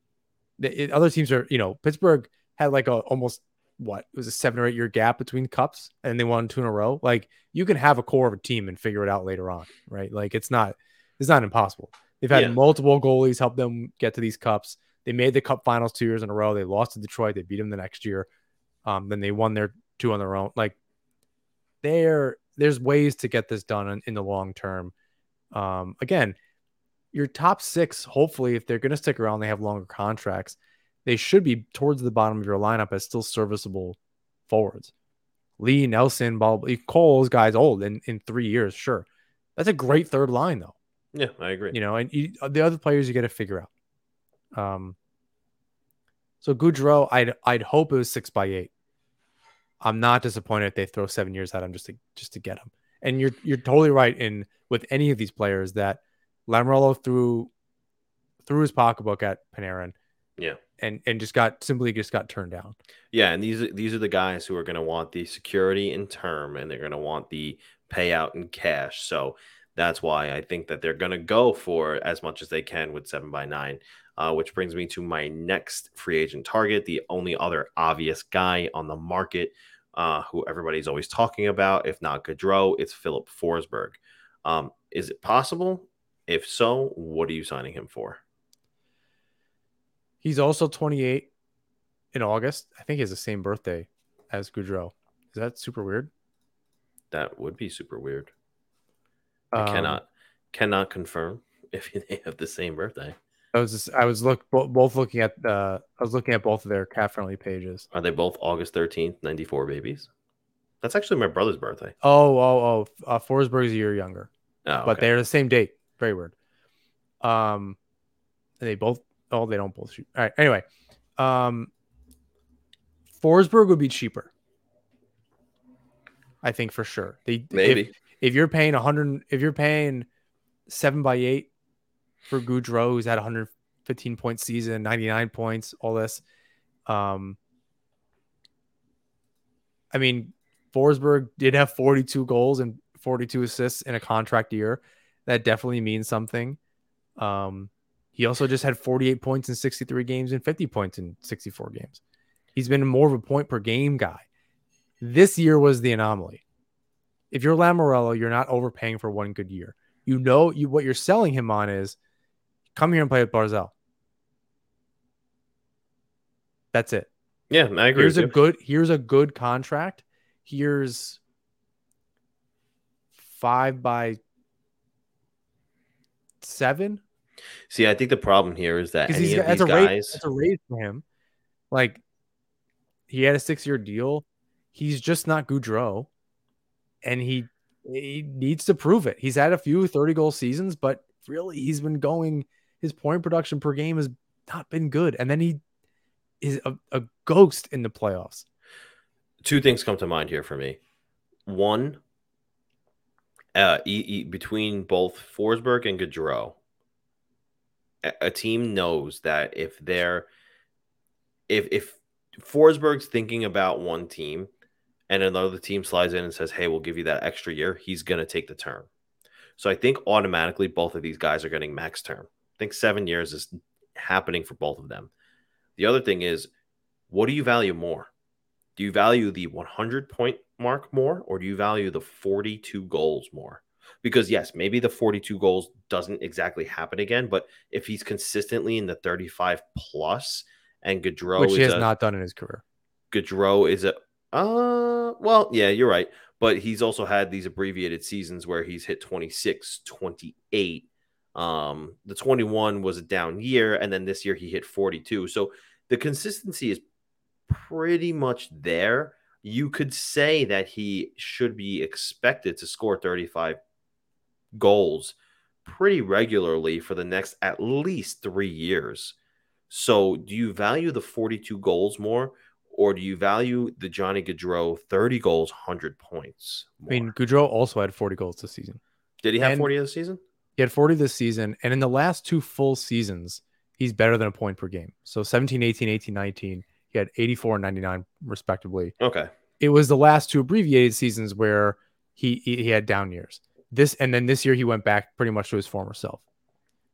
the, it, other teams are, you know, Pittsburgh had like a almost what it was a seven or eight year gap between cups, and they won two in a row. Like you can have a core of a team and figure it out later on, right? Like it's not it's not impossible. They've had yeah. multiple goalies help them get to these cups. They made the Cup Finals two years in a row. They lost to Detroit. They beat them the next year. Um, then they won their two on their own. Like there, there's ways to get this done in, in the long term. Um, again, your top six, hopefully, if they're going to stick around, they have longer contracts. They should be towards the bottom of your lineup as still serviceable forwards. Lee, Nelson, Ball, Cole's guys old in, in three years, sure. That's a great third line, though. Yeah, I agree. You know, and you, the other players you got to figure out. Um, so Gaudreau, I'd I'd hope it was six by eight. I'm not disappointed if they throw seven years at him just to just to get him. And you're you're totally right in with any of these players that Lamoriello threw through his pocketbook at Panarin. Yeah. And and just got simply just got turned down. Yeah, and these these are the guys who are going to want the security in term, and they're going to want the payout in cash. So that's why I think that they're going to go for as much as they can with seven by nine. Uh, which brings me to my next free agent target, the only other obvious guy on the market uh, who everybody's always talking about. If not Gaudreau, it's Filip Forsberg. Um, is it possible? If so, what are you signing him for? He's also 28 in August. I think he has the same birthday as Gaudreau. Is that super weird? That would be super weird. I um, cannot cannot confirm if they have the same birthday. I was just, I was look both looking at uh I was looking at both of their CapFriendly pages. Are they both August thirteenth, ninety four babies? That's actually my brother's birthday. Oh oh oh, uh, Forsberg's a year younger. Oh, okay. but they're the same date. Very weird. Um, they both. Oh, they don't both shoot. All right. Anyway, um, Forsberg would be cheaper. I think for sure. They maybe if, if you're paying 100, if you're paying seven by eight for Gaudreau, who's had 115 point season, 99 points, all this. Um, I mean, Forsberg did have 42 goals and 42 assists in a contract year. That definitely means something. Um, he also just had 48 points in 63 games and 50 points in 64 games. He's been more of a point per game guy. This year was the anomaly. If you're Lamoriello, you're not overpaying for one good year. You know you what you're selling him on is come here and play with Barzal. That's it. Yeah, I agree. Here's a you. good here's a good contract. Here's five by seven. See, I think the problem here is that any of these a guys, a raise for him. Like he had a six year deal. He's just not Gaudreau, and he he needs to prove it. He's had a few 30 goal seasons, but really he's been going his point production per game has not been good. And then he is a, a ghost in the playoffs. Two things come to mind here for me. One, uh, e- e- between both Forsberg and Gaudreau, a-, team knows that if they're if if Forsberg's thinking about one team and another team slides in and says, "Hey, we'll give you that extra year," he's going to take the term. So I think automatically both of these guys are getting max term. I think seven years is happening for both of them. The other thing is, what do you value more? Do you value the 100 point mark more or do you value the 42 goals more? Because yes, maybe the 42 goals doesn't exactly happen again, but if he's consistently in the 35 plus and Gaudreau which he has a, not done in his career. Gaudreau is a uh well, yeah, you're right, but he's also had these abbreviated seasons where he's hit 26, 28. Um the 21 was a down year and then this year he hit 42. So the consistency is pretty much there. You could say that he should be expected to score 35 goals pretty regularly for the next at least three years. So, do you value the 42 goals more, or do you value the Johnny Gaudreau 30 goals, 100 points? More? I mean, Gaudreau also had 40 goals this season. Did he have and 40 this season? He had 40 this season. And in the last two full seasons, he's better than a point per game. So 17, 18, 18, 19, he had 84 and 99 respectively. Okay. It was the last two abbreviated seasons where he he had down years. This and then this year he went back pretty much to his former self.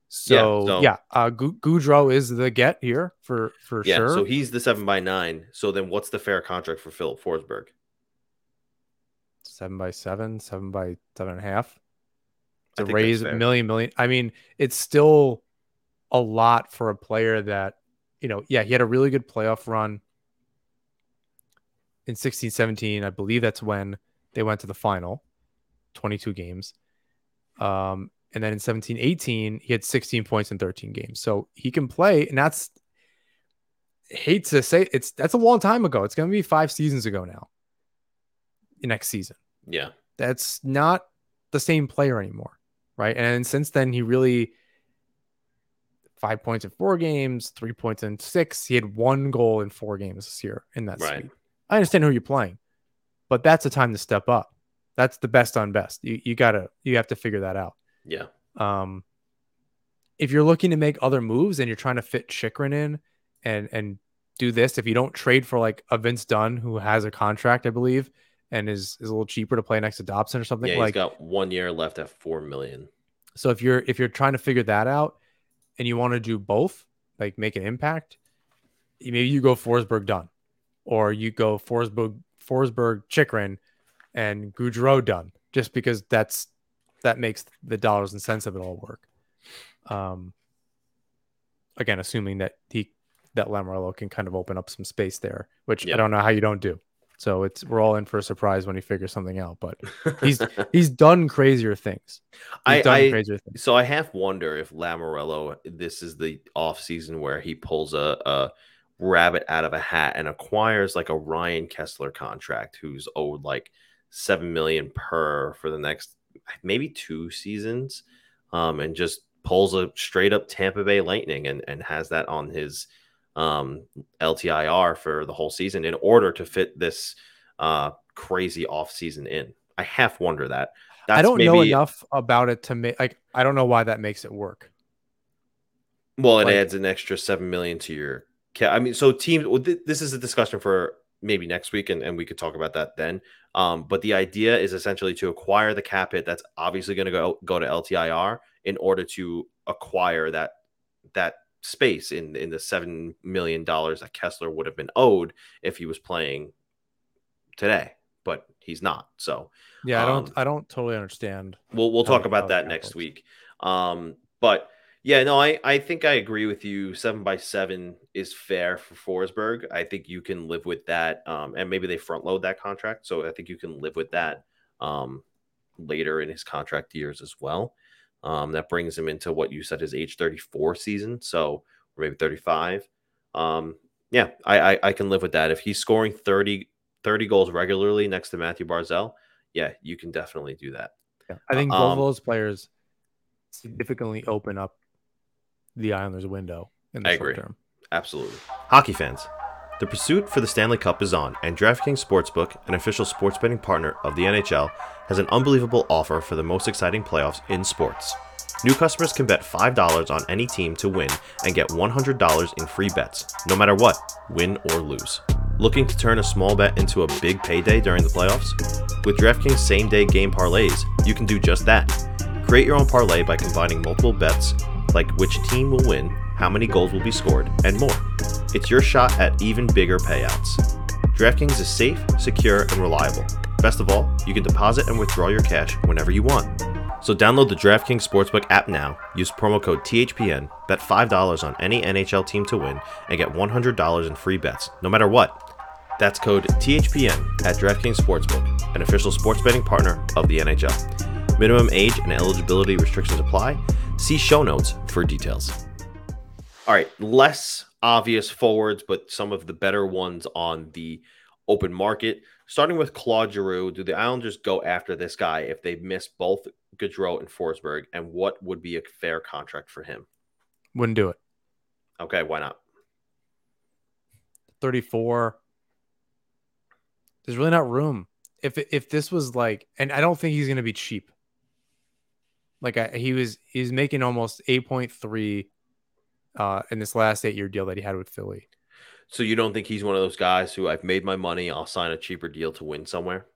So yeah, so, yeah uh, Gaudreau is the get here for for yeah, sure. So he's the seven by nine. So then, what's the fair contract for Filip Forsberg? Seven by seven, seven by seven and a half. To raise a million million. I mean, it's still a lot for a player that you know, yeah, he had a really good playoff run in 16 17. I believe that's when they went to the final, 22 games. Um, and then in 17 18, he had 16 points in 13 games. So he can play, and that's hate to say it's that's a long time ago. It's going to be five seasons ago now. Next season. Yeah. That's not the same player anymore. Right. And since then, he really five points in four games, three points in six. He had one goal in four games this year in that right. I understand who you're playing, but that's a time to step up. That's the best on best. You you gotta you have to figure that out. Yeah. Um. if you're looking to make other moves and you're trying to fit Chychrun in and and do this, if you don't trade for like a Vince Dunn who has a contract, I believe, and is is a little cheaper to play next to Dobson or something Yeah, like he's got one year left at four million. so if you're if you're trying to figure that out and you want to do both, like make an impact, maybe you go Forsberg Dunn, or you go Forsberg Forsberg Chychrun and Gaudreau Dunn, just because that's that makes the dollars and cents of it all work. Um, again, assuming that he that Lamoriello can kind of open up some space there, which I don't know how you don't do. So it's we're all in for a surprise when he figures something out. But he's he's done crazier things. He's I, done I crazier things. so I half wonder if Lamoriello, this is the off season where he pulls a, a rabbit out of a hat and acquires like a Ryan Kesler contract, who's owed like seven million per for the next maybe two seasons, um, and just pulls a straight up Tampa Bay Lightning and and has that on his um LTIR for the whole season in order to fit this uh crazy off season in. I half wonder that. I don't know enough about it to make like I don't know why that makes it work. Well, it Like- adds an extra seven million to your. I mean, so teams. This is a discussion for maybe next week, and, and we could talk about that then. Um, but the idea is essentially to acquire the cap hit that's obviously going to go go to LTIR in order to acquire that that space in in the seven million dollars that Kesler would have been owed if he was playing today, but he's not. So Yeah, I don't Um, I don't totally understand. we'll we'll talk about that next works. week. Um, but yeah, no, I I think I agree with you. Seven by seven is fair for Forsberg. I think you can live with that. Um, and maybe they front load that contract, so I think you can live with that. Um, later in his contract years as well. Um, that brings him into what you said his age 34 season, so or maybe 35. Um, yeah, I, I I can live with that. If he's scoring 30 30 goals regularly next to Mathew Barzal, yeah, you can definitely do that. Yeah. I think Um, both of those players significantly open up the Islanders window in the I short agree. term. Absolutely. Hockey fans, the pursuit for the Stanley Cup is on, and DraftKings Sportsbook, an official sports betting partner of the NHL, has an unbelievable offer for the most exciting playoffs in sports. New customers can bet $5 on any team to win and get $100 in free bets, no matter what, win or lose. Looking to turn a small bet into a big payday during the playoffs? With DraftKings same day game parlays, you can do just that. Create your own parlay by combining multiple bets, like which team will win, how many goals will be scored, and more. It's your shot at even bigger payouts. DraftKings is safe, secure, and reliable. Best of all, you can deposit and withdraw your cash whenever you want. So download the DraftKings Sportsbook app now, use promo code THPN, bet $5 on any NHL team to win, and get $100 in free bets, no matter what. That's code THPN at DraftKings Sportsbook, an official sports betting partner of the NHL. Minimum age and eligibility restrictions apply. See show notes for details. All right, less obvious forwards, but some of the better ones on the open market. Starting with Claude Giroux, do the Islanders go after this guy if they miss both Gaudreau and Forsberg? And what would be a fair contract for him? Wouldn't do it. Okay, why not? 34. There's really not room. If if this was like, and I don't think he's going to be cheap. Like I, he was, he's making almost 8.3 uh, in this last eight year deal that he had with Philly. So you don't think he's one of those guys who I've made my money, I'll sign a cheaper deal to win somewhere?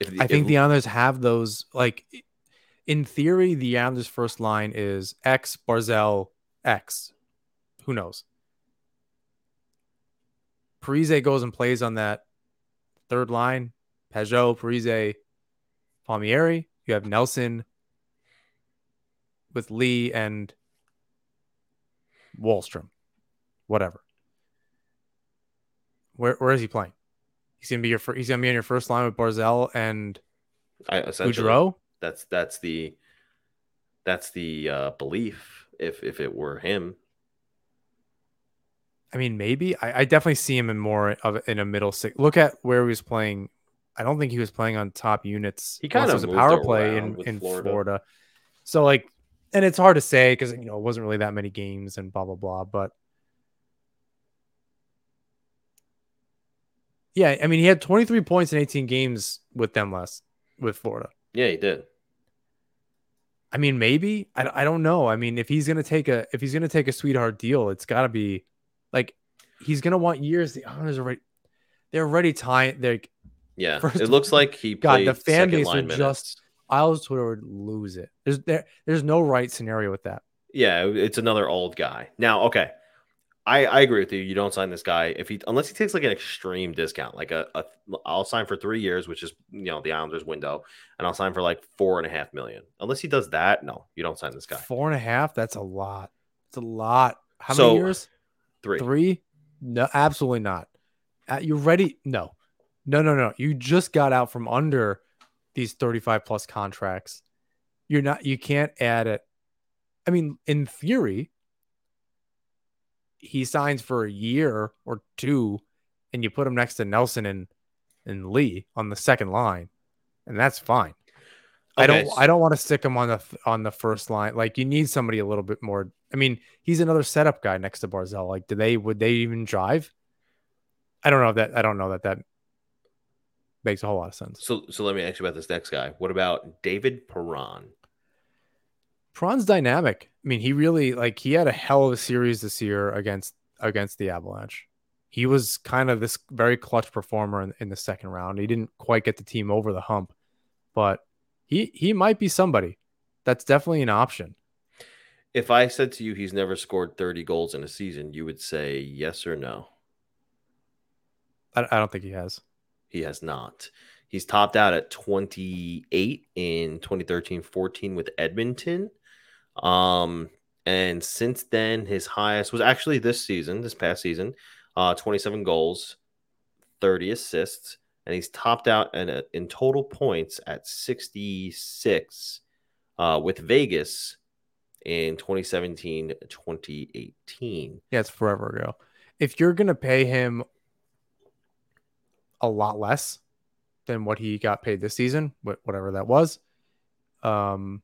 If, I think if- the Islanders have those. Like in theory, the Islanders' first line is X Barzal X. Who knows? Parise goes and plays on that third line. Peugeot, Parise, Palmieri. You have Nelson with Lee and Wahlstrom. Whatever. Where where is he playing? He's gonna be your he's gonna be on your first line with Barzal and I Gaudreau. that's that's the that's the uh, belief. If if it were him, I mean, maybe I, I definitely see him in more of in a middle six. Look at where he was playing. I don't think he was playing on top units. He kinda was a power play in, in Florida. Florida. So like, and it's hard to say because you know it wasn't really that many games and blah blah blah. But yeah, I mean, he had 23 points in 18 games with them last with Florida. yeah, he did. I mean, maybe I, I don't know. I mean, if he's gonna take a if he's gonna take a sweetheart deal, it's got to be like he's gonna want years. The owners oh, are already they're already tying. They're Yeah, First it looks like he God, played the fan base would minutes. just- Isles Twitter would lose it. There's there there's no right scenario with that. Yeah, it's another old guy. Now, okay. I, I agree with you. You don't sign this guy if he unless he takes like an extreme discount, like a, a I'll sign for three years, which is you know the Islanders window, and I'll sign for like four and a half million. Unless he does that, no, you don't sign this guy. Four and a half. That's a lot. It's a lot. How So, many years? Three. Three? No, absolutely not. Uh, you ready? No, no, no, no. You just got out from under these 35 plus contracts. You're not, you can't add it. I mean, in theory, he signs for a year or two and you put him next to Nelson and, and Lee on the second line, and that's fine. I don't I don't want to stick him on the on the first line. Like you need somebody a little bit more. I mean, he's another setup guy next to Barzal. Like, do they would they even drive? I don't know that I don't know that that makes a whole lot of sense. So so let me ask you about this next guy. What about David Perron? Prawn's dynamic. I mean, he really like he had a hell of a series this year against against the Avalanche. He was kind of this very clutch performer in, in the second round. He didn't quite get the team over the hump, but he he might be somebody. That's definitely an option. If I said to you he's never scored 30 goals in a season, you would say yes or no. I, I don't think he has. He has not. He's topped out at 28 in 2013-14 with Edmonton. Um, and since then, his highest was actually this season, this past season, uh, 27 goals, 30 assists, and he's topped out in, in total points at 66 uh, with Vegas in 2017 2018. Yeah, it's forever ago. If you're gonna pay him a lot less than what he got paid this season, whatever that was, um,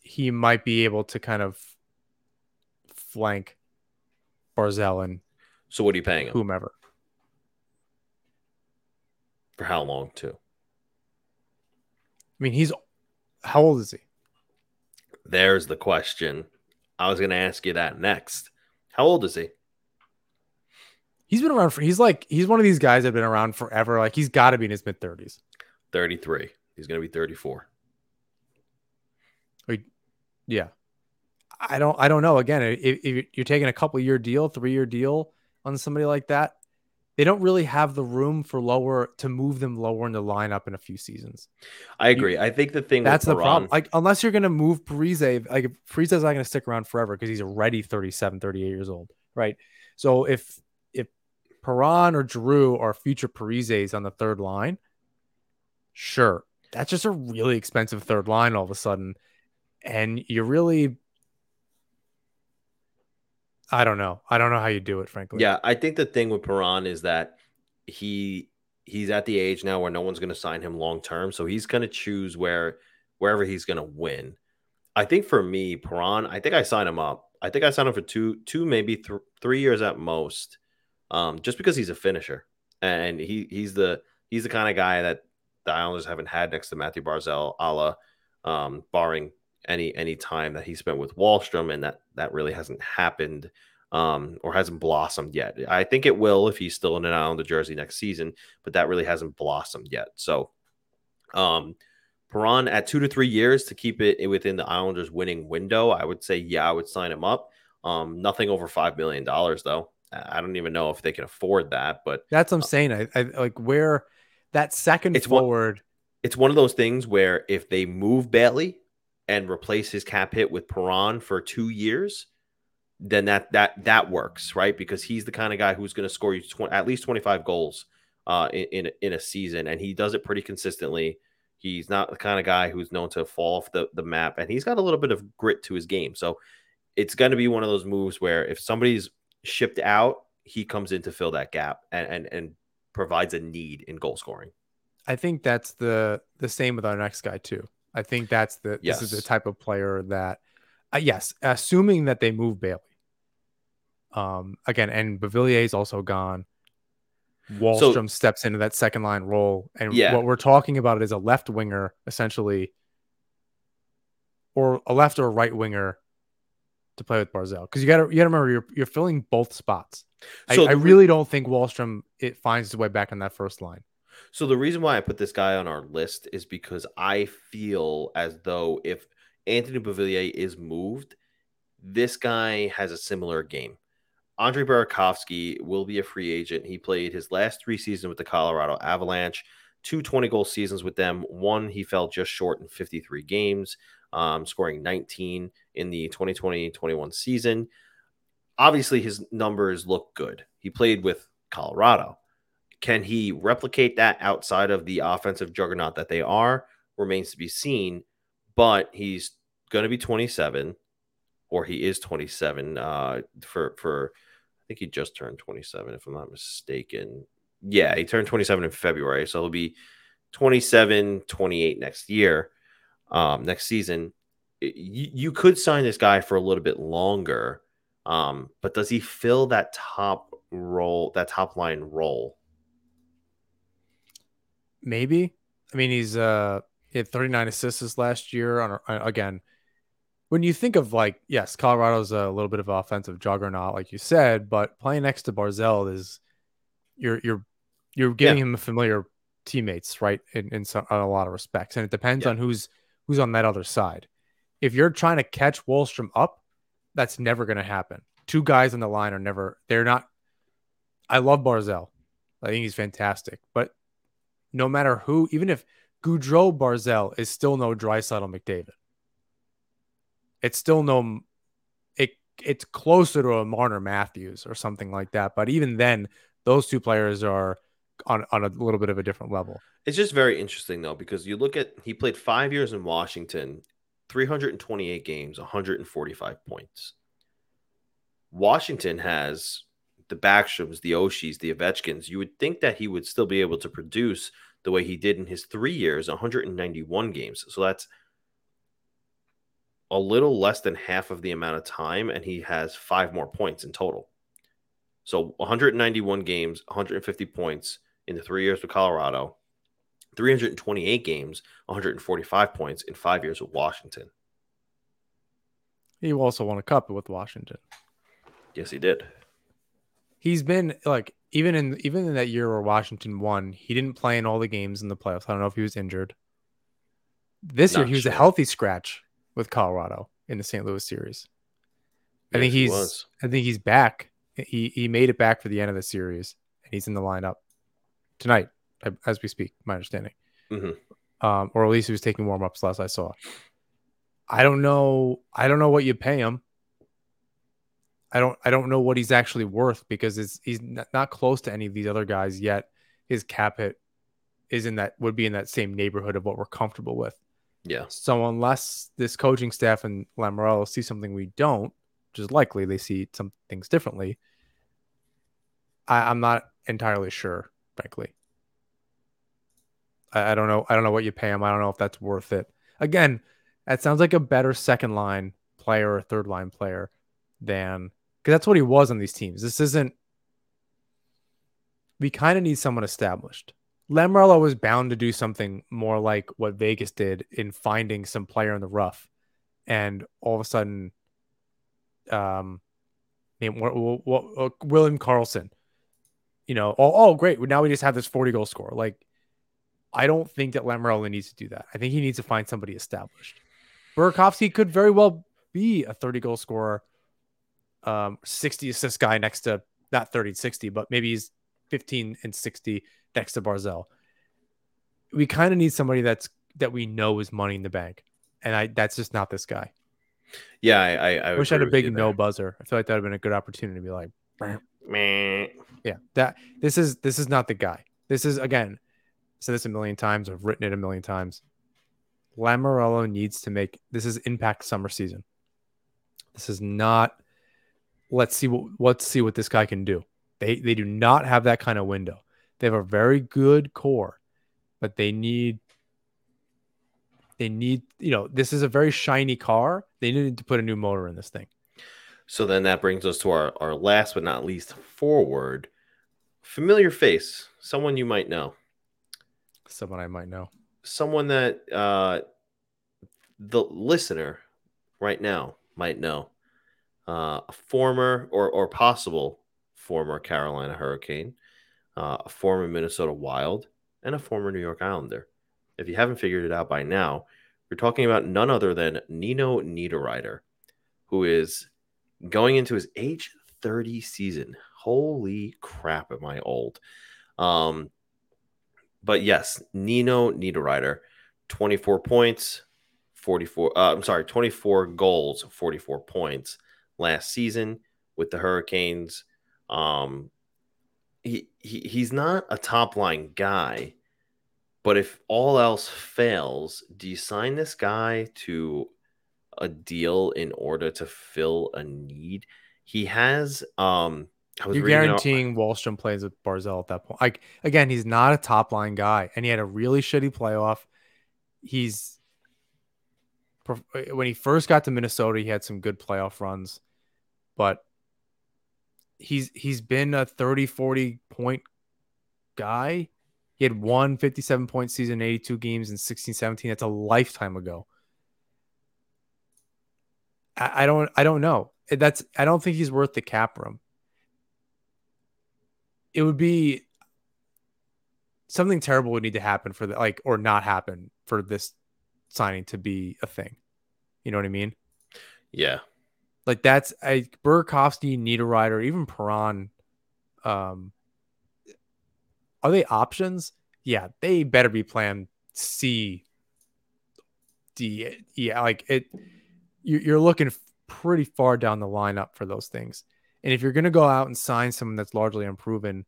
he might be able to kind of flank Barzal and So, what are you paying him whomever. for? How long, too? I mean, he's how old is he? There's the question. I was going to ask you that next. How old is he? He's been around for. He's like he's one of these guys that have been around forever. Like he's got to be in his mid thirties. 33. He's going to be 34. Yeah. I don't I don't know. Again, if, if you're taking a couple year deal, three year deal on somebody like that, they don't really have the room for lower to move them lower in the lineup in a few seasons. I agree. I think the thing That's the problem. Like unless you're gonna move Parise, like Parise's not gonna stick around forever because he's already 37, 38 years old, right? So if Perron or Drew are future Parises on the third line, sure. That's just a really expensive third line all of a sudden. And you really I don't know. I don't know how you do it, frankly. Yeah, I think the thing with Perron is that he he's at the age now where no one's going to sign him long term, so he's going to choose where wherever he's going to win. I think for me, Perron, I think I signed him up. I think I signed him for two, two maybe th- three years at most, um, just because he's a finisher and he he's the he's the kind of guy that the Islanders haven't had next to Mathew Barzal, a la, um, barring any any time that he spent with Wahlstrom, and that that really hasn't happened um, or hasn't blossomed yet. I think it will if he's still in an Islander jersey next season, but that really hasn't blossomed yet. So, um, Perron at two to three years to keep it within the Islanders' winning window, I would say, yeah, I would sign him up. Um, nothing over five million dollars though. I don't even know if they can afford that, but That's what I'm saying. I, I like where that second It's one- forward. it's one of those things where if they move Bailey and replace his cap hit with Perron for two years, then that that that works, right? Because he's the kind of guy who's going to score you 20, at least 25 goals uh, in, in in a season, and he does it pretty consistently. He's not the kind of guy who's known to fall off the, the map, and he's got a little bit of grit to his game. So it's going to be one of those moves where if somebody's shipped out, he comes in to fill that gap and and, and provides a need in goal scoring. I think that's the the same with our next guy too. I think that's the this is the type of player that uh, yes, assuming that they move Bailey. Um again, and Beauvillier is also gone. Wahlstrom steps into that second line role, and Yeah. what we're talking about is a left winger essentially or a left or a right winger to play with Barzal because you got to you got to remember you're you're filling both spots. So I, I really don't think Wahlstrom it finds his way back on that first line. So the reason why I put this guy on our list is because I feel as though if Anthony Beauvillier is moved, this guy has a similar game. Andre Burakovsky will be a free agent. He played his last three seasons with the Colorado Avalanche, two 20 goal seasons with them. One, he fell just short in 53 games, um, scoring 19 in the 2020 21 season. Obviously, his numbers look good. He played with Colorado. Can he replicate that outside of the offensive juggernaut that they are? Remains to be seen, but he's going to be 27 or he is 27 uh, for for I think he just turned 27 if I'm not mistaken. Yeah, he turned 27 in February, so he'll be 27, 28 next year, um, next season. You, you could sign this guy for a little bit longer, um, but does he fill that top role, that top line role? Maybe. I mean, he's uh, he had 39 assists last year. On again, when you think of like, yes, Colorado's a little bit of an offensive juggernaut, like you said, but playing next to Barzal is you're you're you're giving yeah. him familiar teammates, right? In in, some, in, a lot of respects, and it depends yeah. on who's who's on that other side. If you're trying to catch Wahlstrom up, that's never going to happen. Two guys on the line are never. They're not. I love Barzal. I think he's fantastic, but no matter who, even if Gaudreau Barzal is still no Draisaitl McDavid it's still no it it's closer to a Marner Matthews or something like that. But even then, those two players are on, on a little bit of a different level. It's just very interesting though, because you look at he played five years in Washington, 328 games, 145 points. Washington has the Backstroms, the Oshies, the Ovechkins. You would think that he would still be able to produce the way he did in his three years, 191 games. So that's a little less than half of the amount of time, and he has five more points in total. So 191 games, 150 points in the three years with Colorado, 328 games, 145 points in five years with Washington. He also won a cup with Washington. Yes, he did. He's been like even in even in that year where Washington won, he didn't play in all the games in the playoffs. I don't know if he was injured. This Not year he was sure. a healthy scratch with Colorado in the St. Louis series. I think he's he I think he's back. He he made it back for the end of the series and he's in the lineup tonight as we speak, my understanding. Mm-hmm. Um, or at least he was taking warm ups last I saw. I don't know. I don't know what you pay him. I don't. I don't know what he's actually worth because it's he's not close to any of these other guys yet. His cap hit is in that would be in that same neighborhood of what we're comfortable with. Yeah. So unless this coaching staff and Lamoriello see something we don't, which is likely they see some things differently, I, am not entirely sure, frankly. I, I, don't know. I don't know what you pay him. I don't know if that's worth it. Again, that sounds like a better second line player or third line player than because that's what he was on these teams. This isn't. We kind of need someone established. Lamoriello was bound to do something more like what Vegas did in finding some player in the rough, and all of a sudden, um, name what, what, what, William Karlsson. you know, oh, oh, great, now we just have this forty goal score. Like, I don't think that Lamoriello needs to do that. I think he needs to find somebody established. Burakovsky could very well be a thirty goal scorer, um, sixty assist guy next to not 30 60, but maybe he's 15 and 60 next to Barzal. We kind of need somebody that's that we know is money in the bank, and I that's just not this guy. Yeah, I, I, I wish I had a big no buzzer. I feel like that would have been a good opportunity to be like, Meh. yeah, that this is this is not the guy. This is again, said this a million times. I've written it a million times. Lamoriello needs to make this is impact summer season. This is not. Let's see what let's see what this guy can do. They they do not have that kind of window. They have a very good core, but they need they need you know this is a very shiny car. They need to put a new motor in this thing. So then that brings us to our our last but not least forward, familiar face, someone you might know, someone I might know, someone that uh, the listener right now might know. Uh, a former or, or possible former Carolina Hurricane, uh, a former Minnesota Wild, and a former New York Islander. If you haven't figured it out by now, we're talking about none other than Nino Niederreiter, who is going into his age 30 season. Holy crap, am I old? Um, but yes, Nino Niederreiter, 24 points, 44. Uh, I'm sorry, 24 goals, 44 points last season with the Hurricanes. Um, he, he he's not a top line guy, but if all else fails, do you sign this guy to a deal in order to fill a need? He has um you're guaranteeing out... Wahlstrom plays with Barzell at that point. Like again, he's not a top line guy, and he had a really shitty playoff. He's when he first got to Minnesota, he had some good playoff runs, but he's he's been a 30 40 point guy. He had one 57 point season, 82 games in 16 17. That's a lifetime ago. I, I don't I don't know. That's I don't think he's worth the cap room it would be something terrible would need to happen for the like or not happen for this signing to be a thing. You know what I mean? Yeah. Like that's a Burakovsky, Niederreiter, even Perron. Um, are they options? Yeah, they better be plan C, D. Yeah, like it. You're looking pretty far down the lineup for those things. And if you're going to go out and sign someone that's largely unproven,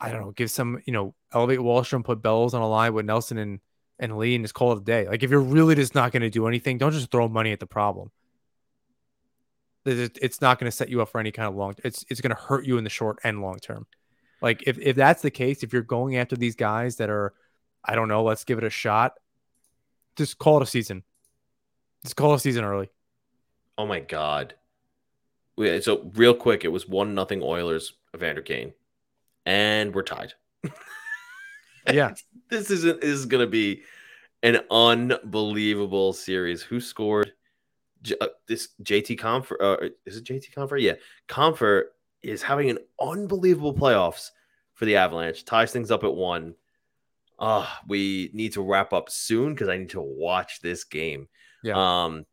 I don't know, give some, you know, elevate Wahlstrom, put Bellows on a line with Nelson and, and Lee and just call it a day. Like if you're really just not going to do anything, don't just throw money at the problem. It's not going to set you up for any kind of long. It's it's going to hurt you in the short and long term. Like if if that's the case, if you're going after these guys that are, I don't know, let's give it a shot. Just call it a season. Just call it a season early. Oh my god. So real quick, it was one nothing Oilers Evander Kane, and we're tied. yeah, this isn't is going to be an unbelievable series. Who scored? Uh, this JT Compher uh, is it JT Compher? Yeah, Compher is having an unbelievable playoffs for the Avalanche. Ties things up at one. Uh, we need to wrap up soon because I need to watch this game. Yeah. Um,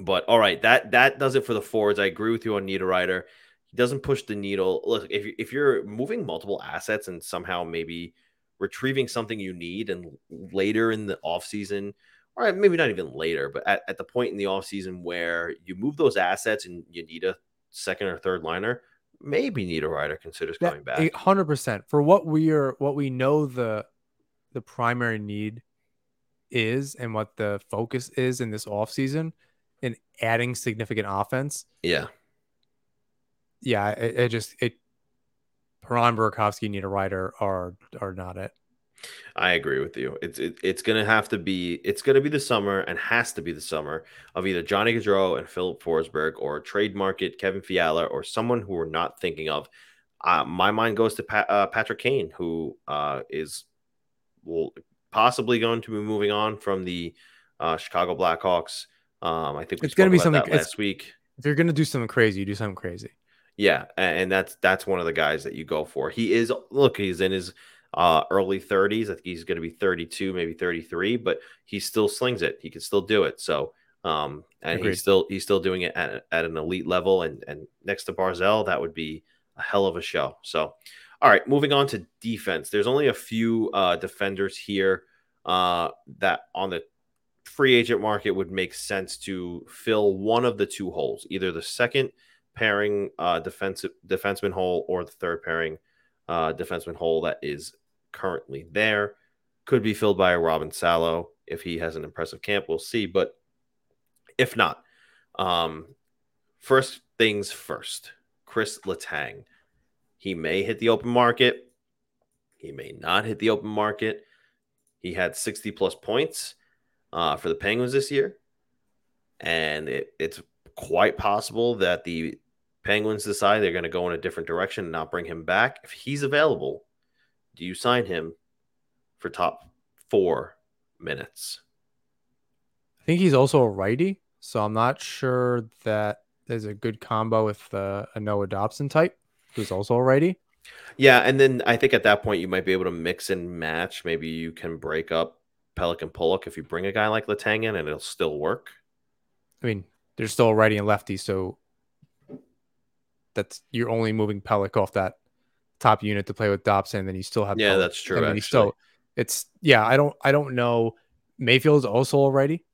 but all right, that that does it for the forwards. I agree with you on Niederreiter. He doesn't push the needle. Look, if if you're moving multiple assets and somehow maybe retrieving something you need and later in the offseason, or maybe not even later, but at, at the point in the offseason where you move those assets and you need a second or third liner, maybe Niederreiter considers coming back. Hundred percent for what we are, what we know the the primary need is, and what the focus is in this offseason – and adding significant offense. Yeah. Yeah, it, it just it Perron Burakovsky, Niederreiter are are not it. I agree with you. It's it, it's gonna have to be it's gonna be the summer and has to be the summer of either Johnny Gaudreau and Filip Forsberg or trade market Kevin Fiala or someone who we're not thinking of. Uh, my mind goes to pa- uh, Patrick Kane, who uh, is will possibly going to be moving on from the uh, Chicago Blackhawks. Um, I think it's going to be something last week. If you're going to do something crazy, you do something crazy. Yeah, and that's that's one of the guys that you go for. He is look, he's in his uh, early 30s. I think he's going to be 32, maybe 33, but he still slings it. He can still do it. So, um, and Agreed. he's still he's still doing it at, at an elite level. And and next to Barzal, that would be a hell of a show. So, all right, moving on to defense. There's only a few uh, defenders here uh, that on the free agent market would make sense to fill one of the two holes, either the second pairing uh, defensive defenseman hole or the third pairing uh, defenseman hole that is currently there. Could be filled by a Robin Salo if he has an impressive camp. We'll see, but if not, um, first things first. Kris Letang, he may hit the open market. He may not hit the open market. He had 60 plus points uh, for the Penguins this year. And it, it's quite possible that the Penguins decide they're going to go in a different direction and not bring him back. If he's available, do you sign him for top four minutes? I think he's also a righty, so I'm not sure that there's a good combo with uh, a Noah Dobson type, who's also a righty. Yeah, and then I think at that point you might be able to mix and match. Maybe you can break up Pelican Pulock if you bring a guy like Letang in, and it'll still work. I mean, there's still a righty and lefty, so that's you're only moving Pelech off that top unit to play with Dobson, and then you still have yeah, Pelech. that's true. Mean, actually. you still it's yeah. I don't I don't know. Mayfield's also a righty,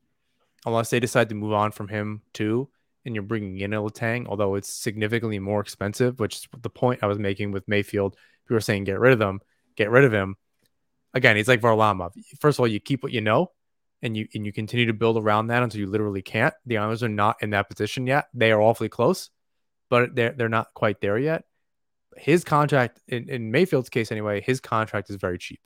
unless they decide to move on from him too, and you're bringing in a Letang, although it's significantly more expensive, which is the point I was making with Mayfield. People were saying get rid of them, get rid of him. Again, he's like Varlamov. First of all, you keep what you know, and you and you continue to build around that until you literally can't. The Islanders are not in that position yet. They are awfully close, but they're they're not quite there yet. His contract, in, in Mayfield's case anyway, his contract is very cheap.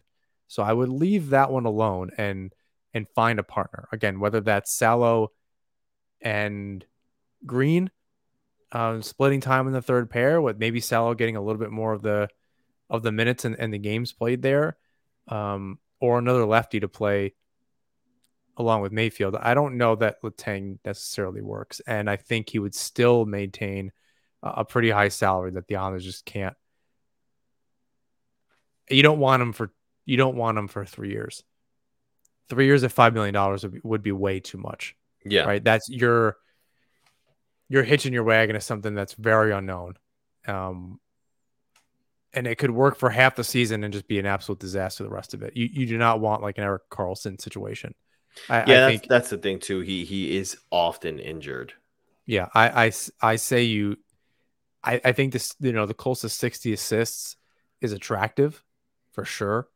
So I would leave that one alone and and find a partner. Again, whether that's Salo and Green, um, splitting time in the third pair, with maybe Salo getting a little bit more of the of the minutes and, and the games played there, um, or another lefty to play along with Mayfield. I don't know that Letang necessarily works, and I think he would still maintain a, pretty high salary that the Islanders just can't. You don't want him for you don't want him for three years. Three years at five million dollars would be, would be way too much. yeah, Right. That's your you're hitching your wagon to something that's very unknown. Um and it could work for half the season and just be an absolute disaster the rest of it. You you do not want like an Erik Karlsson situation. I, yeah. I that's, think that's the thing too. He he is often injured. yeah, I I, I say you I, I think this you know the closest 60 assists is attractive for sure.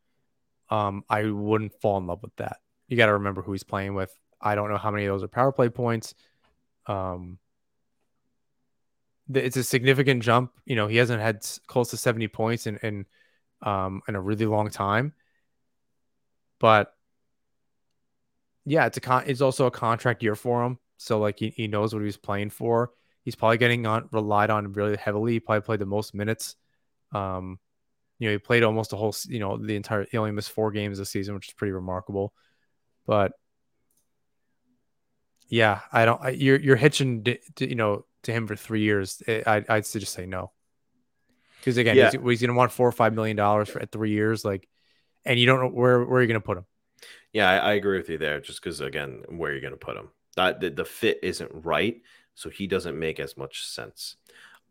Um, I wouldn't fall in love with that. You got to remember who he's playing with. I don't know how many of those are power play points. Um, it's a significant jump. You know, he hasn't had close to 70 points in in um in a really long time. But yeah, it's a con- it's also a contract year for him. So like he, he knows what he's playing for. He's probably getting on relied on really heavily. He probably played the most minutes. Um, you know, he played almost the whole, you know, the entire. He only missed four games this season, which is pretty remarkable. But yeah, I don't. I, you're you're hitching, you know, to him for three years. I I'd, I'd just say no. Because again, Yeah. he's, he's going to want four or five million dollars for at three years, like, and you don't know where where you're going to put him. Yeah, I, I agree with you there. Just because again, where you're going to put him, that the, the fit isn't right, so he doesn't make as much sense.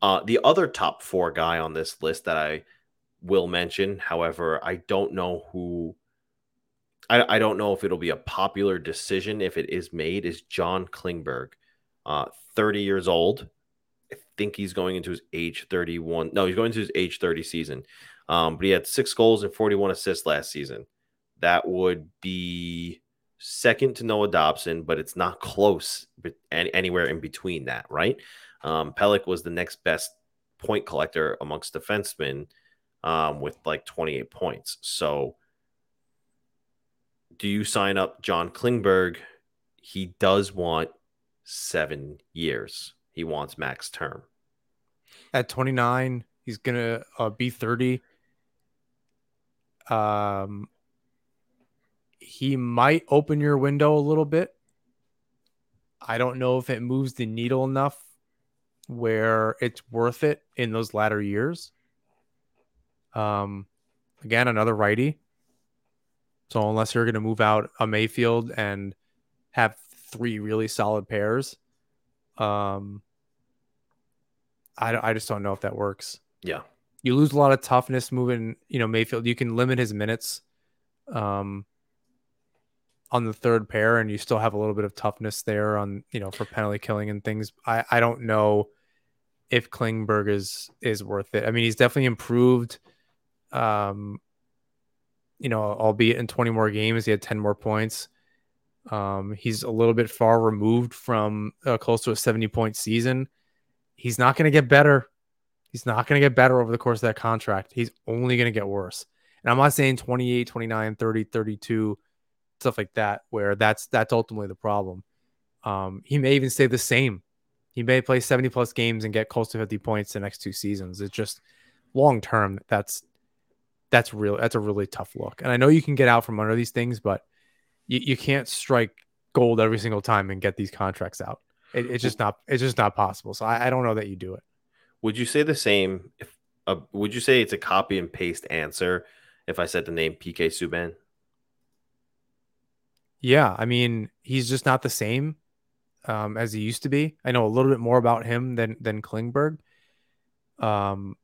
Uh, the other top four guy on this list that I will mention, however, I don't know who. I, I don't know if it'll be a popular decision if it is made. Is John Klingberg, uh, 30 years old. I think he's going into his age 31. No, he's going into his age 30 season. Um, but he had six goals and 41 assists last season. That would be second to Noah Dobson, but it's not close but any, anywhere in between that, right? Um, Pelech was the next best point collector amongst defensemen um, with like 28 points. So, do you sign up John Klingberg? He does want seven years. He wants max term. At 29, he's to uh, be 30. Um, he might open your window a little bit. I don't know if it moves the needle enough where it's worth it in those latter years. Um, again, another righty. So unless you're going to move out a Mayfield and have three really solid pairs, um, I, I just don't know if that works. Yeah. You lose a lot of toughness moving, you know, Mayfield. You can limit his minutes um, on the third pair, and you still have a little bit of toughness there on, you know, for penalty killing and things. I, I don't know if Klingberg is is worth it. I mean, he's definitely improved. Um, you know, albeit in 20 more games, he had 10 more points. Um, he's a little bit far removed from uh, close to a 70 point season. He's not going to get better. He's not going to get better over the course of that contract. He's only going to get worse. And I'm not saying 28, 29, 30, 32, stuff like that, where that's that's ultimately the problem. Um, he may even stay the same. He may play 70 plus games and get close to 50 points the next two seasons. It's just long term, that's that's real that's a really tough look. And I know you can get out from under these things, but you, you can't strike gold every single time and get these contracts out. It, it's just not it's just not possible. So I, I, don't know that you do it. Would you say the same? If uh, would you say it's a copy and paste answer if I said the name PK Subban? Yeah, I mean he's just not the same um, as he used to be. I know a little bit more about him than than Klingberg. Um,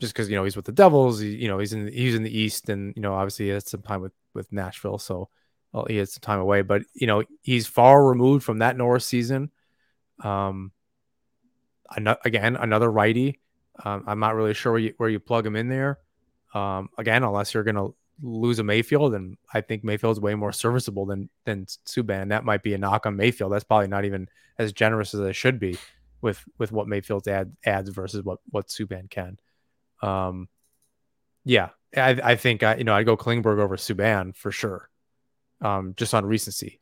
just because you know he's with the Devils, he, you know he's in he's in the East, and you know obviously he had some time with with Nashville, so well, he had some time away. But you know he's far removed from that Norris season. Um, again, another righty. Um, I'm not really sure where you, where you plug him in there. Um, again, unless you're going to lose a Mayfield, and I think Mayfield's way more serviceable than than Subban. That might be a knock on Mayfield. That's probably not even as generous as it should be with with what Mayfield's add, adds versus what what Subban can. Um, yeah, I, I think I you know I'd go Klingberg over Subban for sure. Um, just on recency.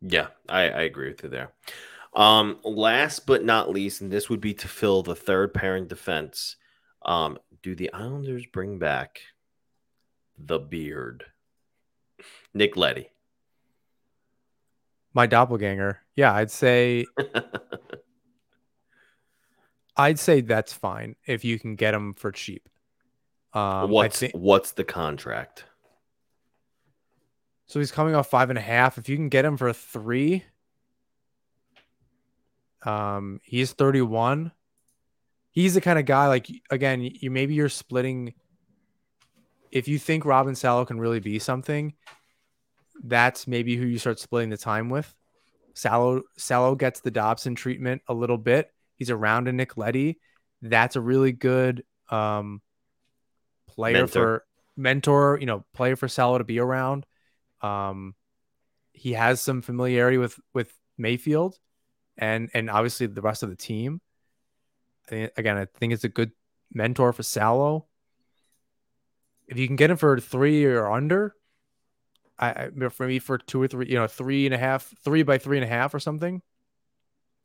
Yeah, I, I agree with you there. Um, last but not least, and this would be to fill the third pairing defense. Um, do the Islanders bring back the beard? Nick Leddy. My doppelganger. Yeah, I'd say I'd say that's fine if you can get him for cheap. Um, what's what's the contract? So he's coming off five and a half. If you can get him for three, um, he's 31. He's the kind of guy like again, you maybe you're splitting. If you think Robin Salo can really be something, that's maybe who you start splitting the time with. Salo Salo gets the Dobson treatment a little bit. He's around a Nick Leddy. That's a really good um, player mentor. for mentor, you know, player for Salo to be around. Um, he has some familiarity with with Mayfield and and obviously the rest of the team. I again, I think it's a good mentor for Salo. If you can get him for three or under, I, I for me for two or three, you know, three and a half, three by three and a half or something.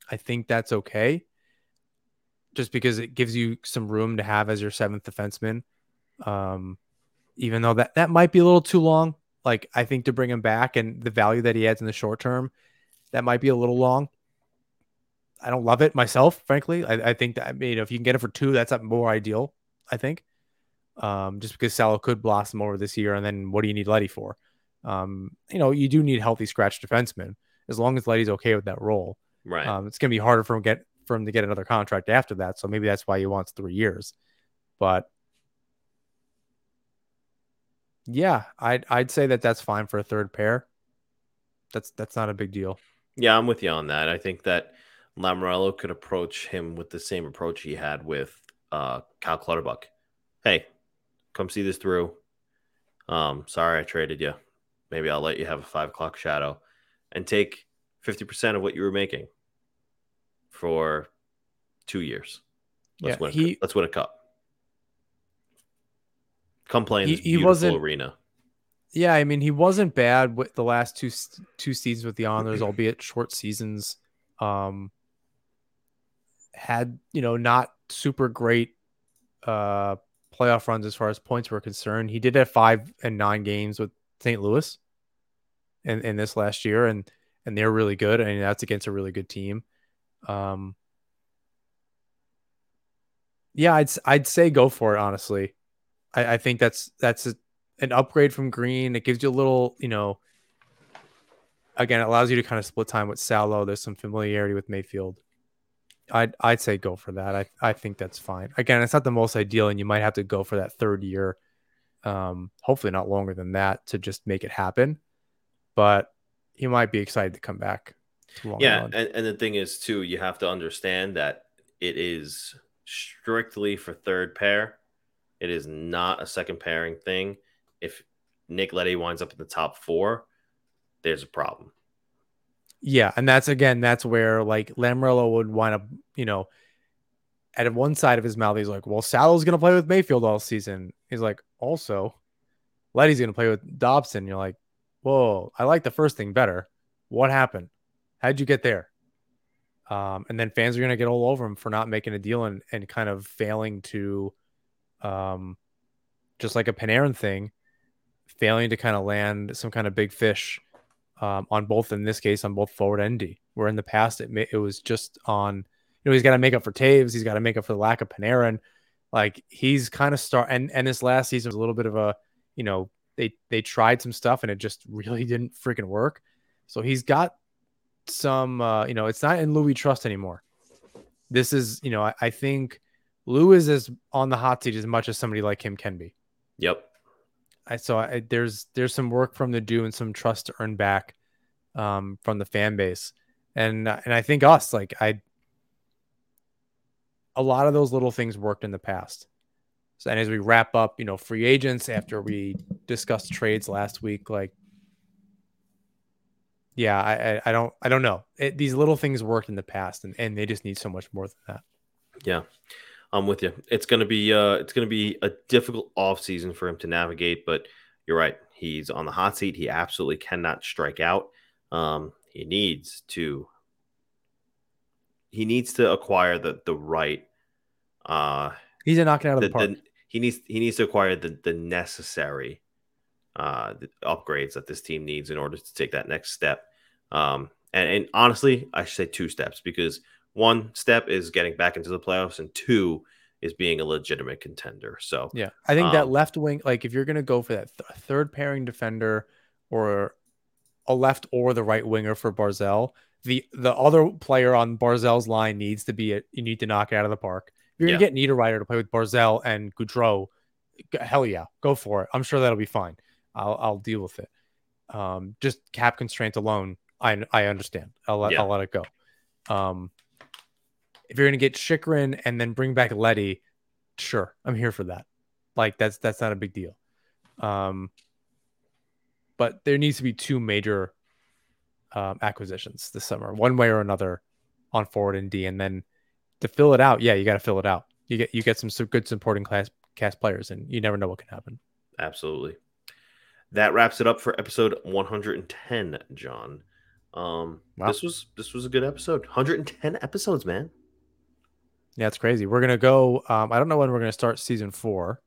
I think that's okay. Just because it gives you some room to have as your seventh defenseman. Um, even though that that might be a little too long. Like I think to bring him back and the value that he adds in the short term, that might be a little long. I don't love it myself, frankly. I, I think that I mean, if you can get it for two, that's more ideal. I think, um, just because Salo could blossom over this year, and then what do you need Leddy for? Um, you know, you do need healthy scratch defensemen as long as Leddy's okay with that role. Right. Um, it's gonna be harder for him get for him to get another contract after that. So maybe that's why he wants three years. But yeah, I'd I'd say that that's fine for a third pair. That's that's not a big deal. Yeah, I'm with you on that. I think that Lamoriello could approach him with the same approach he had with uh, Cal Clutterbuck. Hey, come see this through. Um, sorry I traded you. Maybe I'll let you have a five o'clock shadow and take 50% of what you were making for two years. Let's, yeah, win, he, let's win a cup. Come play in this he, beautiful arena. Yeah, I mean, he wasn't bad with the last two two seasons with the Islanders, albeit short seasons. Um, had you know not super great uh playoff runs as far as points were concerned. He did have five and nine games with St. Louis in, in this last year, and and they're really good. I and mean, that's against a really good team. Um, yeah, I'd I'd say go for it. Honestly, I, I think that's that's a, an upgrade from Green. It gives you a little, you know, again, it allows you to kind of split time with Salo. There's some familiarity with Mayfield. I'd I'd say go for that. I I think that's fine. Again, it's not the most ideal, and you might have to go for that third year. Um, hopefully not longer than that to just make it happen. But he might be excited to come back. To yeah, and, and the thing is too, you have to understand that it is strictly for third pair. It is not a second pairing thing. If Nick Leddy winds up in the top four, there's a problem. Yeah, and that's again, that's where like Lamoriello would wind up, you know, at one side of his mouth, he's like, "Well, Salo's gonna play with Mayfield all season." He's like, "Also, Leddy's gonna play with Dobson." You're like, "Whoa, I like the first thing better. What happened? How'd you get there?" Um, and then fans are gonna get all over him for not making a deal and and kind of failing to, um, just like a Panarin thing, failing to kind of land some kind of big fish um, on both in this case on both forward and D. Where in the past it it was just on you know he's got to make up for Taves. he's got to make up for the lack of Panarin. Like he's kind of start and and this last season was a little bit of a you know they they tried some stuff and it just really didn't freaking work. So he's got some uh, you know it's not in Louis trust anymore. This is you know I, I think Lou is as on the hot seat as much as somebody like him can be. Yep. I so I, there's there's some work from the do and some trust to earn back um, from the fan base, and and I think us like I a lot of those little things worked in the past. So and as we wrap up, you know, free agents after we discussed trades last week, like yeah, I I, I don't I don't know. It, these little things worked in the past, and and they just need so much more than that. Yeah. I'm with you. It's gonna be uh it's gonna be a difficult off season for him to navigate, but you're right. He's on the hot seat. He absolutely cannot strike out. Um, he needs to he needs to acquire the the right uh he's a knocking out of the, the park. The, he needs he needs to acquire the the necessary uh the upgrades that this team needs in order to take that next step. Um and, and honestly, I should say two steps because one step is getting back into the playoffs, and two is being a legitimate contender. So yeah, I think um, that left wing, like if you're going to go for that th- third pairing defender or a left or the right winger for Barzal, the the other player on Barzal's line needs to be it. You need to knock it out of the park. If you're going to yeah. get Niederreiter to play with Barzell and Gaudreau, hell yeah, go for it. I'm sure that'll be fine. I'll I'll deal with it. Um, just cap constraint alone, I I understand. I'll let yeah. I'll let it go. Um, if you're going to get Chychrun and then bring back Leddy, sure, I'm here for that. Like that's that's not a big deal. Um, but there needs to be two major um, acquisitions this summer, one way or another, on forward and D, and then to fill it out, yeah, you got to fill it out. You get you get some, some good supporting class cast players, and you never know what can happen. Absolutely. That wraps it up for episode 110, Jon. Um, wow. this was this was a good episode. 110 episodes, man. Yeah, it's crazy. We're gonna go. Um, I don't know when we're gonna start season four.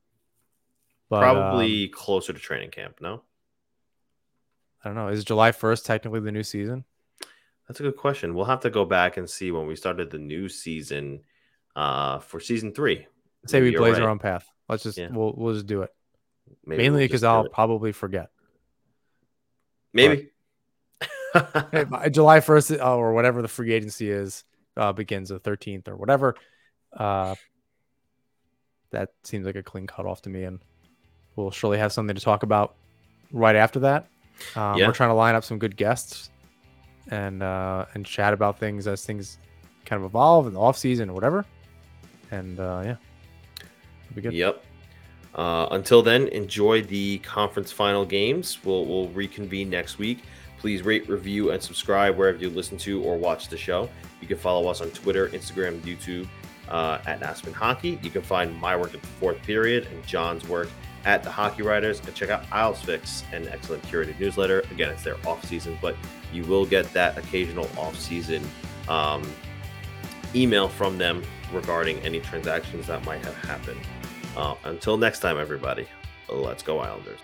But, Probably um, closer to training camp. No. I don't know. Is July first technically the new season? That's a good question. We'll have to go back and see when we started the new season uh, for season three. Say we blaze right. our own path. Let's just yeah. we'll we'll just do it. Maybe Mainly because we'll I'll probably forget. Maybe. July first uh, or whatever the free agency is uh, begins the 13th or whatever. Uh, that seems like a clean cutoff to me, and we'll surely have something to talk about right after that. Um, yeah. We're trying to line up some good guests and uh, and chat about things as things kind of evolve in the off season or whatever. And uh, yeah, be good. Yep. Uh, until then, enjoy the conference final games. We'll we'll reconvene next week. Please rate, review, and subscribe wherever you listen to or watch the show. You can follow us on Twitter, Instagram, YouTube uh, at Nassaumen Hockey. You can find my work at the fourth period and Jon's work at the Hockey Writers and check out Isles Fix, an excellent curated newsletter. Again, it's their off season, but you will get that occasional off season um, email from them regarding any transactions that might have happened. Uh, until next time, everybody, let's go Islanders.